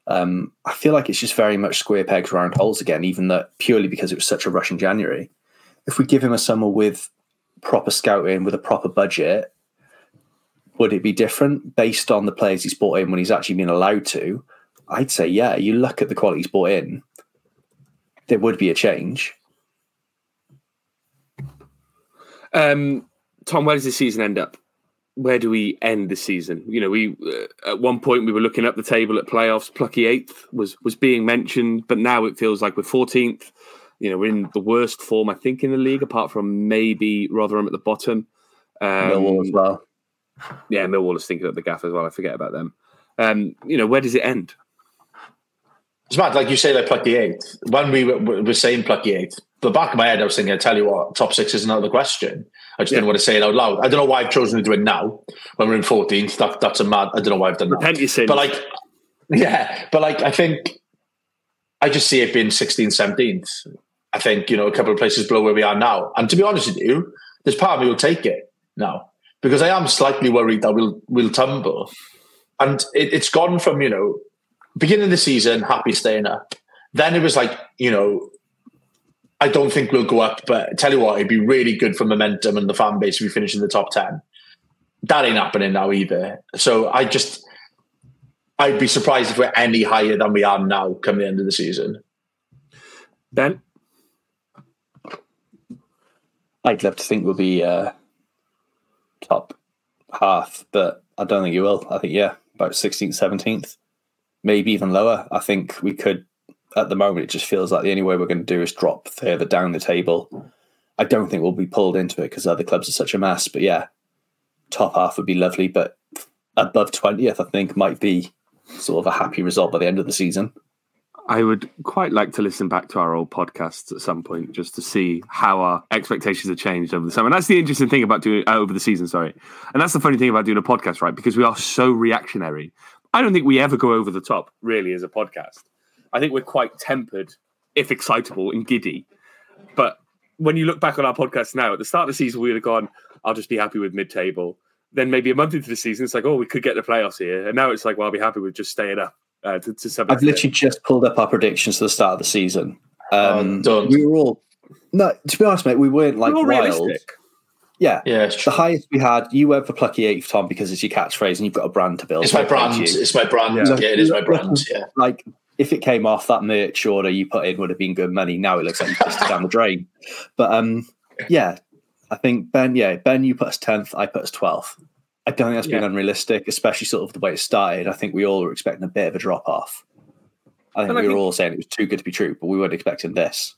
[SPEAKER 3] Um, I feel like it's just very much square pegs round holes again, even that purely because it was such a rush in January. If we give him a summer with proper scouting, with a proper budget, would it be different based on the players he's brought in when he's actually been allowed to? I'd say, yeah. You look at the quality he's brought in, there would be a change.
[SPEAKER 2] Um, Tom, where does the season end up? Where do we end the season? You know, we uh, at one point we were looking up the table at playoffs. Plucky eighth was was being mentioned, but now it feels like we're fourteenth. You know, we're in the worst form I think in the league, apart from maybe Rotherham at the bottom.
[SPEAKER 3] Um, Millwall as well.
[SPEAKER 2] Yeah, Millwall is thinking of the gaff as well. I forget about them. Um, you know, where does it end?
[SPEAKER 4] It's mad, like you say, like plucky eight. When we were, were saying plucky eight, the back of my head, I was thinking, I tell you what, top six isn't out of the question. I just yeah. didn't want to say it out loud. I don't know why I've chosen to do it now when we're in 14th. That, that's a mad, I don't know why I've done
[SPEAKER 2] Repent
[SPEAKER 4] that.
[SPEAKER 2] Sins.
[SPEAKER 4] But like, yeah, but like, I think I just see it being 16th, 17th. I think, you know, a couple of places below where we are now. And to be honest with you, there's part of me will take it now because I am slightly worried that we'll we'll tumble. And it, it's gone from you know beginning of the season happy staying up. Then it was like you know I don't think we'll go up, but tell you what, it'd be really good for momentum and the fan base if we finish in the top ten. That ain't happening now either. So I just I'd be surprised if we're any higher than we are now come the end of the season.
[SPEAKER 2] Ben,
[SPEAKER 3] I'd love to think we'll be uh, top half, but I don't think you will. I think yeah, about sixteenth, seventeenth, maybe even lower. I think we could. At the moment, it just feels like the only way we're going to do is drop further down the table. I don't think we'll be pulled into it because other clubs are such a mess. But yeah, top half would be lovely, but above twentieth, I think might be sort of a happy result by the end of the season.
[SPEAKER 2] I would quite like to listen back to our old podcasts at some point just to see how our expectations have changed over the summer. And that's the interesting thing about doing uh, over the season, sorry. And that's the funny thing about doing a podcast, right? Because we are so reactionary. I don't think we ever go over the top, really, as a podcast. I think we're quite tempered, if excitable and giddy. But when you look back on our podcast now, at the start of the season, we would have gone, I'll just be happy with mid table. Then maybe a month into the season, it's like, oh, we could get the playoffs here. And now it's like, well, I'll be happy with just staying up. Uh, to, to some
[SPEAKER 3] I've
[SPEAKER 2] extent.
[SPEAKER 3] literally just pulled up our predictions to the start of the season. Um,
[SPEAKER 4] Oh,
[SPEAKER 3] we were all no. To be honest, mate, we weren't like
[SPEAKER 2] We're all
[SPEAKER 3] wild.
[SPEAKER 2] realistic.
[SPEAKER 3] Yeah,
[SPEAKER 4] Yeah, it's
[SPEAKER 3] the highest we had. You went for plucky eighth, Tom, because it's your catchphrase, and you've got a brand to build.
[SPEAKER 4] It's my brand.
[SPEAKER 3] you.
[SPEAKER 4] It's my brand.
[SPEAKER 2] Yeah.
[SPEAKER 4] Yeah, it is my brand. Yeah.
[SPEAKER 3] Like if it came off, that merch order you put in would have been good money. Now it looks like you pissed it down the drain. But um, yeah, I think Ben. Yeah, Ben, you put us tenth. I put us twelfth. I don't think that's been
[SPEAKER 2] Yeah.
[SPEAKER 3] unrealistic, especially sort of the way it started. I think we all were expecting a bit of a drop off. I think
[SPEAKER 2] And I
[SPEAKER 3] we were
[SPEAKER 2] think-
[SPEAKER 3] all saying it was too good to be true, but we weren't expecting this.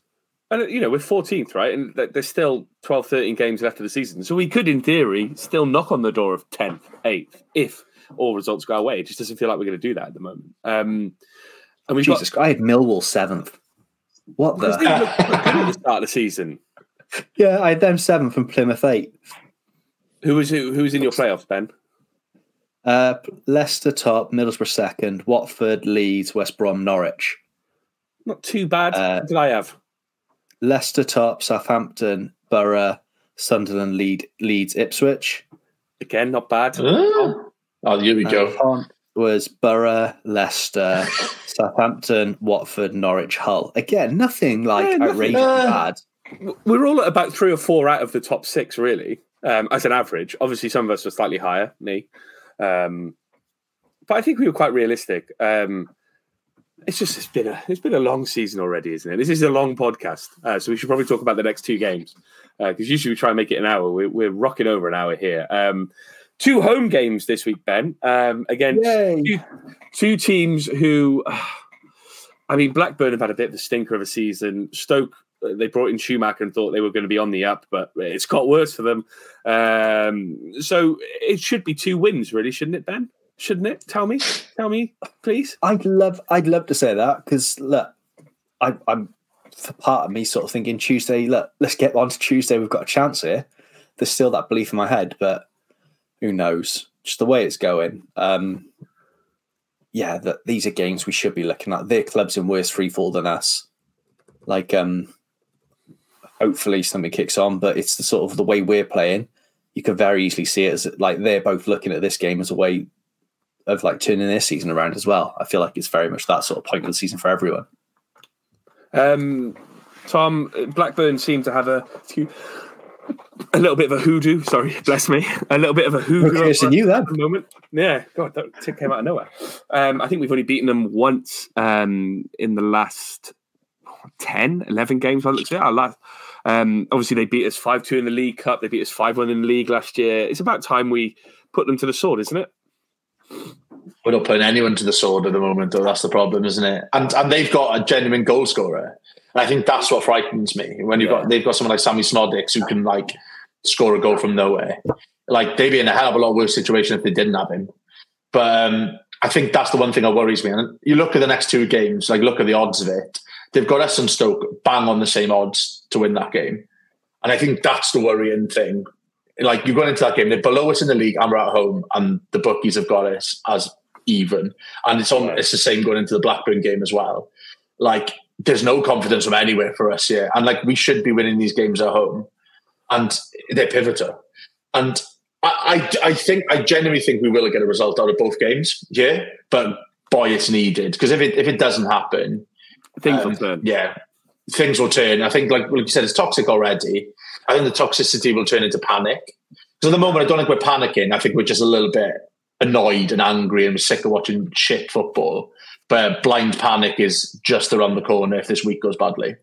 [SPEAKER 2] And, you know, we're 14th, right? And th- there's still 12, 13 games left of the season. So we could, in theory, still knock on the door of 10th, 8th, if all results go our way. It just doesn't feel like we're going to do that at the moment. Um, and we've
[SPEAKER 3] Jesus, I had Millwall seventh. What the?
[SPEAKER 2] Because they looked looked good at the start of the season.
[SPEAKER 3] Yeah, I had them seventh and Plymouth eight.
[SPEAKER 2] Who was who, who was in your playoffs, Ben?
[SPEAKER 3] Uh, Leicester top, Middlesbrough second, Watford, Leeds, West Brom, Norwich.
[SPEAKER 2] Not too bad.
[SPEAKER 3] Uh,
[SPEAKER 2] what did I have?
[SPEAKER 3] Leicester top, Southampton, Borough, Sunderland, Lead, Leeds, Ipswich.
[SPEAKER 2] Again, not bad.
[SPEAKER 4] Oh, oh here we
[SPEAKER 3] And
[SPEAKER 4] go.
[SPEAKER 3] Pont was Borough, Leicester, Southampton, Watford, Norwich, Hull. Again, nothing like
[SPEAKER 2] Yeah, nothing.
[SPEAKER 3] outrageously
[SPEAKER 4] Uh,
[SPEAKER 3] bad.
[SPEAKER 2] We're all at about three or four out of the top six, really, um, as an average. Obviously, some of us are slightly higher, me. Um, but I think we were quite realistic. Um, it's just it's been a it's been a long season already, isn't it? This is a long podcast, uh, so we should probably talk about the next two games because usually we try and make it an hour. We're, we're rocking over an hour here. Um, two home games this week, Ben. Um, against two, two teams who, I mean, Blackburn have had a bit of a stinker of a season. Stoke, uh, they brought in Schumacher and thought they were going to be on the up, but it's got worse for them. Um, so it should be two wins, really, shouldn't it, Ben? Shouldn't it? Tell me, tell me, please.
[SPEAKER 3] I'd love, I'd love to say that because look, I, I'm for part of me sort of thinking Tuesday. Look, let's get on to Tuesday. We've got a chance here. There's still that belief in my head, but who knows? Just the way it's going. Um, yeah, that these are games we should be looking at. Their clubs in worse free fall than us. Like, um, hopefully something kicks on, but it's the sort of the way we're playing. You could very easily see it as like they're both looking at this game as a way of like turning their season around as well. I feel like it's very much that sort of point of the season for everyone.
[SPEAKER 2] Um, Tom Blackburn seemed to have a few, a little bit of a hoodoo. Sorry, bless me, a little bit of a hoodoo.
[SPEAKER 3] Okay, so
[SPEAKER 2] over
[SPEAKER 3] you then.
[SPEAKER 2] at the moment. Yeah, God, that tip came out of nowhere. Um, I think we've only beaten them once um, in the last 10, 11 games. I looked at. Our last, um, obviously, they beat us 5 2 in the League Cup. They beat us 5 1 in the league last year. It's about time we put them to the sword, isn't it?
[SPEAKER 4] We're not putting anyone to the sword at the moment, though. That's the problem, isn't it? And and they've got a genuine goal scorer, and I think that's what frightens me. When you've
[SPEAKER 2] Yeah.
[SPEAKER 4] got they've got someone like Sammy Szmodics who can like score a goal from nowhere. Like they'd be in a hell of a lot worse situation if they didn't have him. But um, I think that's the one thing that worries me. And you look at the next two games, like look at the odds of it. They've got us and Stoke bang on the same odds to win that game, and I think that's the worrying thing. Like you're going into that game, they're below us in the league, and we're at home, and the bookies have got us as even, and it's on. It's the same going into the Blackburn game as well. Like there's no confidence from anywhere for us here, and like we should be winning these games at home, and they're pivotal. And I, I, I think I genuinely think we will get a result out of both games. Yeah, but boy, it's needed because if it if it doesn't happen,
[SPEAKER 2] Things
[SPEAKER 4] um,
[SPEAKER 2] will turn.
[SPEAKER 4] yeah, things will turn. I think, like, like you said, it's toxic already. I think the toxicity will turn into panic. Because at the moment, I don't think we're panicking. I think we're just a little bit annoyed and angry and sick of watching shit football. But blind panic is just around the corner if this week goes badly.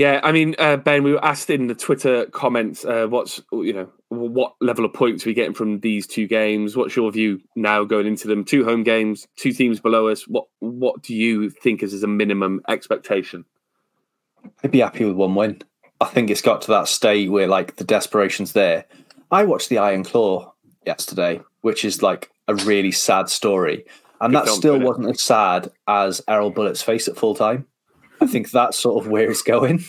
[SPEAKER 2] Yeah, I mean, uh, Ben, we were asked in the Twitter comments, uh, what's you know, what level of points are we getting from these two games? What's your view now going into them? Two home games, two teams below us. What what do you think is as a minimum expectation?
[SPEAKER 3] I'd be happy with one win. I think it's got to that state where like the desperation's there. I watched the Iron Claw yesterday, which is like a really sad story. And
[SPEAKER 2] Good
[SPEAKER 3] that
[SPEAKER 2] film,
[SPEAKER 3] still wasn't as sad as Erol Bulut's face at full time. I think that's sort of where it's going.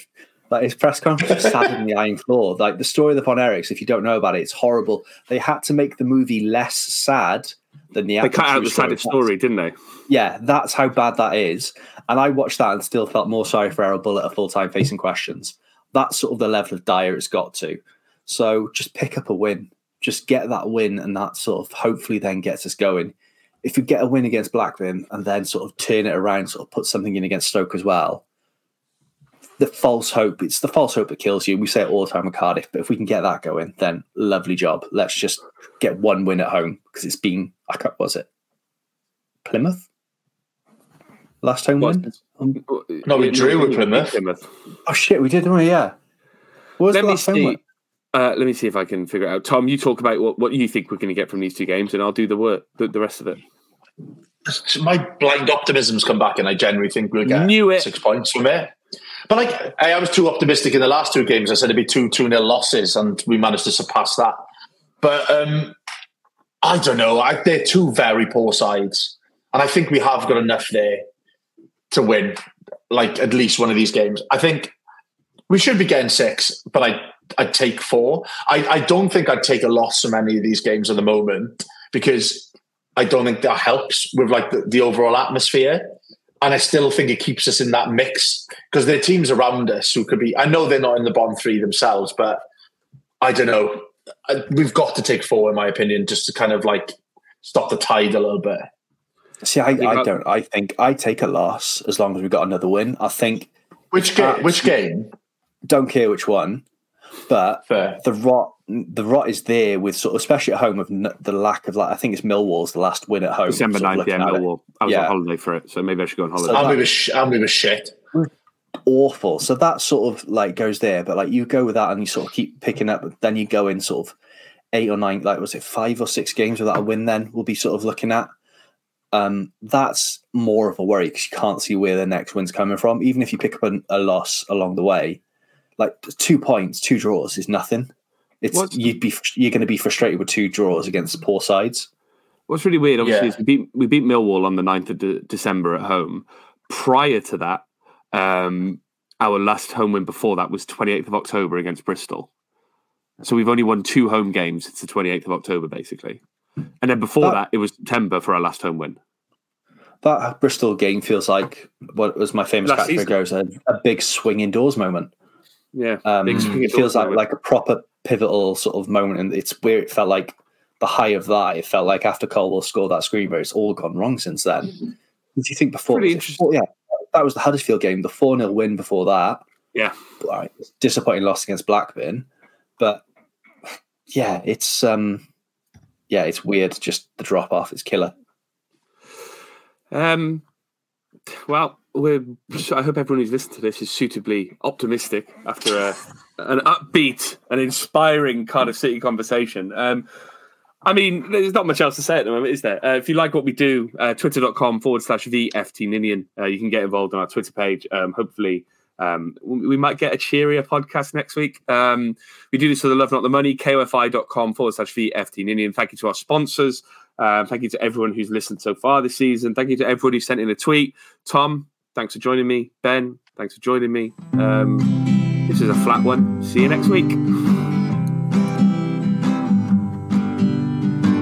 [SPEAKER 3] Like his press conference sad in the Iron Claw. Like the story of the Von Erichs, if you don't know about it, it's horrible. They had to make the movie less sad than the
[SPEAKER 2] They cut out the saddest story, didn't they?
[SPEAKER 3] Yeah, that's how bad that is. And I watched that and still felt more sorry for Erol Bulut at full time facing questions. That's sort of the level of dire it's got to. So just pick up a win. Just get that win, and that sort of hopefully then gets us going. If you get a win against Blackburn and then sort of turn it around, sort of put something in against Stoke as well, the false hope, it's the false hope that kills you. We say it all the time with Cardiff, but if we can get that going, then lovely job. Let's just get one win at home because it's been, I can't, was it Plymouth? Last home
[SPEAKER 2] Was-
[SPEAKER 3] win? Um,
[SPEAKER 4] No, we drew with Plymouth.
[SPEAKER 3] oh shit, we did, didn't we? Yeah. What was
[SPEAKER 2] Let
[SPEAKER 3] the
[SPEAKER 2] me
[SPEAKER 3] last home win?
[SPEAKER 2] Uh, let me see if I can figure it out. Tom, you talk about what, what you think we're going to get from these two games, and I'll do the work, the, the rest of it.
[SPEAKER 4] My blind optimism's come back, and I genuinely think we'll get
[SPEAKER 2] Knew it.
[SPEAKER 4] six points from it. But like, I, I was too optimistic in the last two games. I said it'd be two two nil losses, and we managed to surpass that. But um, I don't know. I, they're two very poor sides, and I think we have got enough there to win, like at least one of these games. I think we should be getting six, but I I'd take four. I, I don't think I'd take a loss from any of these games at the moment because I don't think that helps with like the, the overall atmosphere. And I still think it keeps us in that mix because there are teams around us who could be. I know they're not in the bottom three themselves, but I don't know. I- We've got to take four, in my opinion, just to kind of like stop the tide a little bit.
[SPEAKER 3] See, I, I don't. I think I take a loss as long as we've got another win. I think
[SPEAKER 4] Which game? Which game?
[SPEAKER 3] don't care which one, but
[SPEAKER 4] Fair.
[SPEAKER 3] the rot the rot is there with sort of especially at home of n- the lack of like I think it's Millwall's the last win at home.
[SPEAKER 2] December
[SPEAKER 3] sort
[SPEAKER 2] 9th, yeah,
[SPEAKER 3] looking at it.
[SPEAKER 2] I was
[SPEAKER 3] Yeah.
[SPEAKER 2] on holiday for it, so maybe I should go on holiday.
[SPEAKER 3] So-
[SPEAKER 4] Almy was, sh- Almy was shit.
[SPEAKER 3] awful. So that sort of like goes there, but like you go with that and you sort of keep picking up. Then you go in sort of eight or nine, like was it five or six games without a win? Then we'll be sort of looking at. Um, that's more of a worry because you can't see where the next win's coming from. Even if you pick up a, a loss along the way, like two points, two draws is nothing. It's
[SPEAKER 2] What's-
[SPEAKER 3] you'd be you're going to be frustrated with two draws against poor sides.
[SPEAKER 2] What's really weird, obviously,
[SPEAKER 4] Yeah.
[SPEAKER 2] is we beat, we beat Millwall on the 9th of de- December at home. Prior to that, um, our last home win before that was 28th of October against Bristol. So we've only won two home games since the 28th of October, basically. And then before
[SPEAKER 3] That-
[SPEAKER 2] that, it was September for our last home win.
[SPEAKER 3] That Bristol game feels like what was my famous
[SPEAKER 2] Last
[SPEAKER 3] catchphrase goes a, a big swing indoors moment.
[SPEAKER 2] Yeah.
[SPEAKER 3] Um,
[SPEAKER 2] Big swing
[SPEAKER 3] it feels like like a proper pivotal sort of moment, and it's where it felt like the high of that. It felt like after Colwill scored that screamer, it's all gone wrong since then. Do you think before?
[SPEAKER 2] Pretty
[SPEAKER 3] was it yeah, that was the Huddersfield game, the four 0 win before that.
[SPEAKER 2] Yeah.
[SPEAKER 3] All right, disappointing loss against Blackburn, but yeah, it's um, yeah, it's weird. Just the drop off, it's killer.
[SPEAKER 2] Um, well, we're, I hope everyone who's listened to this is suitably optimistic after a, an upbeat and inspiring Cardiff City conversation. Um, I mean, there's not much else to say at the moment, is there? Uh, if you like what we do, uh, twitter.com forward slash VFT Ninian, uh, you can get involved on our Twitter page. Um, hopefully, um, we might get a cheerier podcast next week. Um, we do this for the love, not the money. KOFI.com forward slash VFT Ninian. Thank you to our sponsors. Um, thank you to everyone who's listened so far this season. Thank you to everybody who sent in a tweet. Tom, thanks for joining me. Ben, thanks for joining me. Um, this is a flat one. See you next week.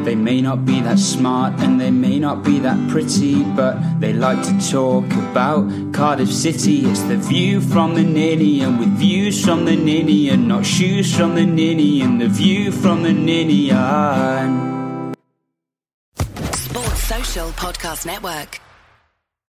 [SPEAKER 1] They may not be that smart and they may not be that pretty, but they like to talk about Cardiff City. It's the view from the ninny, and with views from the ninny, and not shoes from the ninny, and the view from the Ninian.
[SPEAKER 5] Sports Social Podcast Network.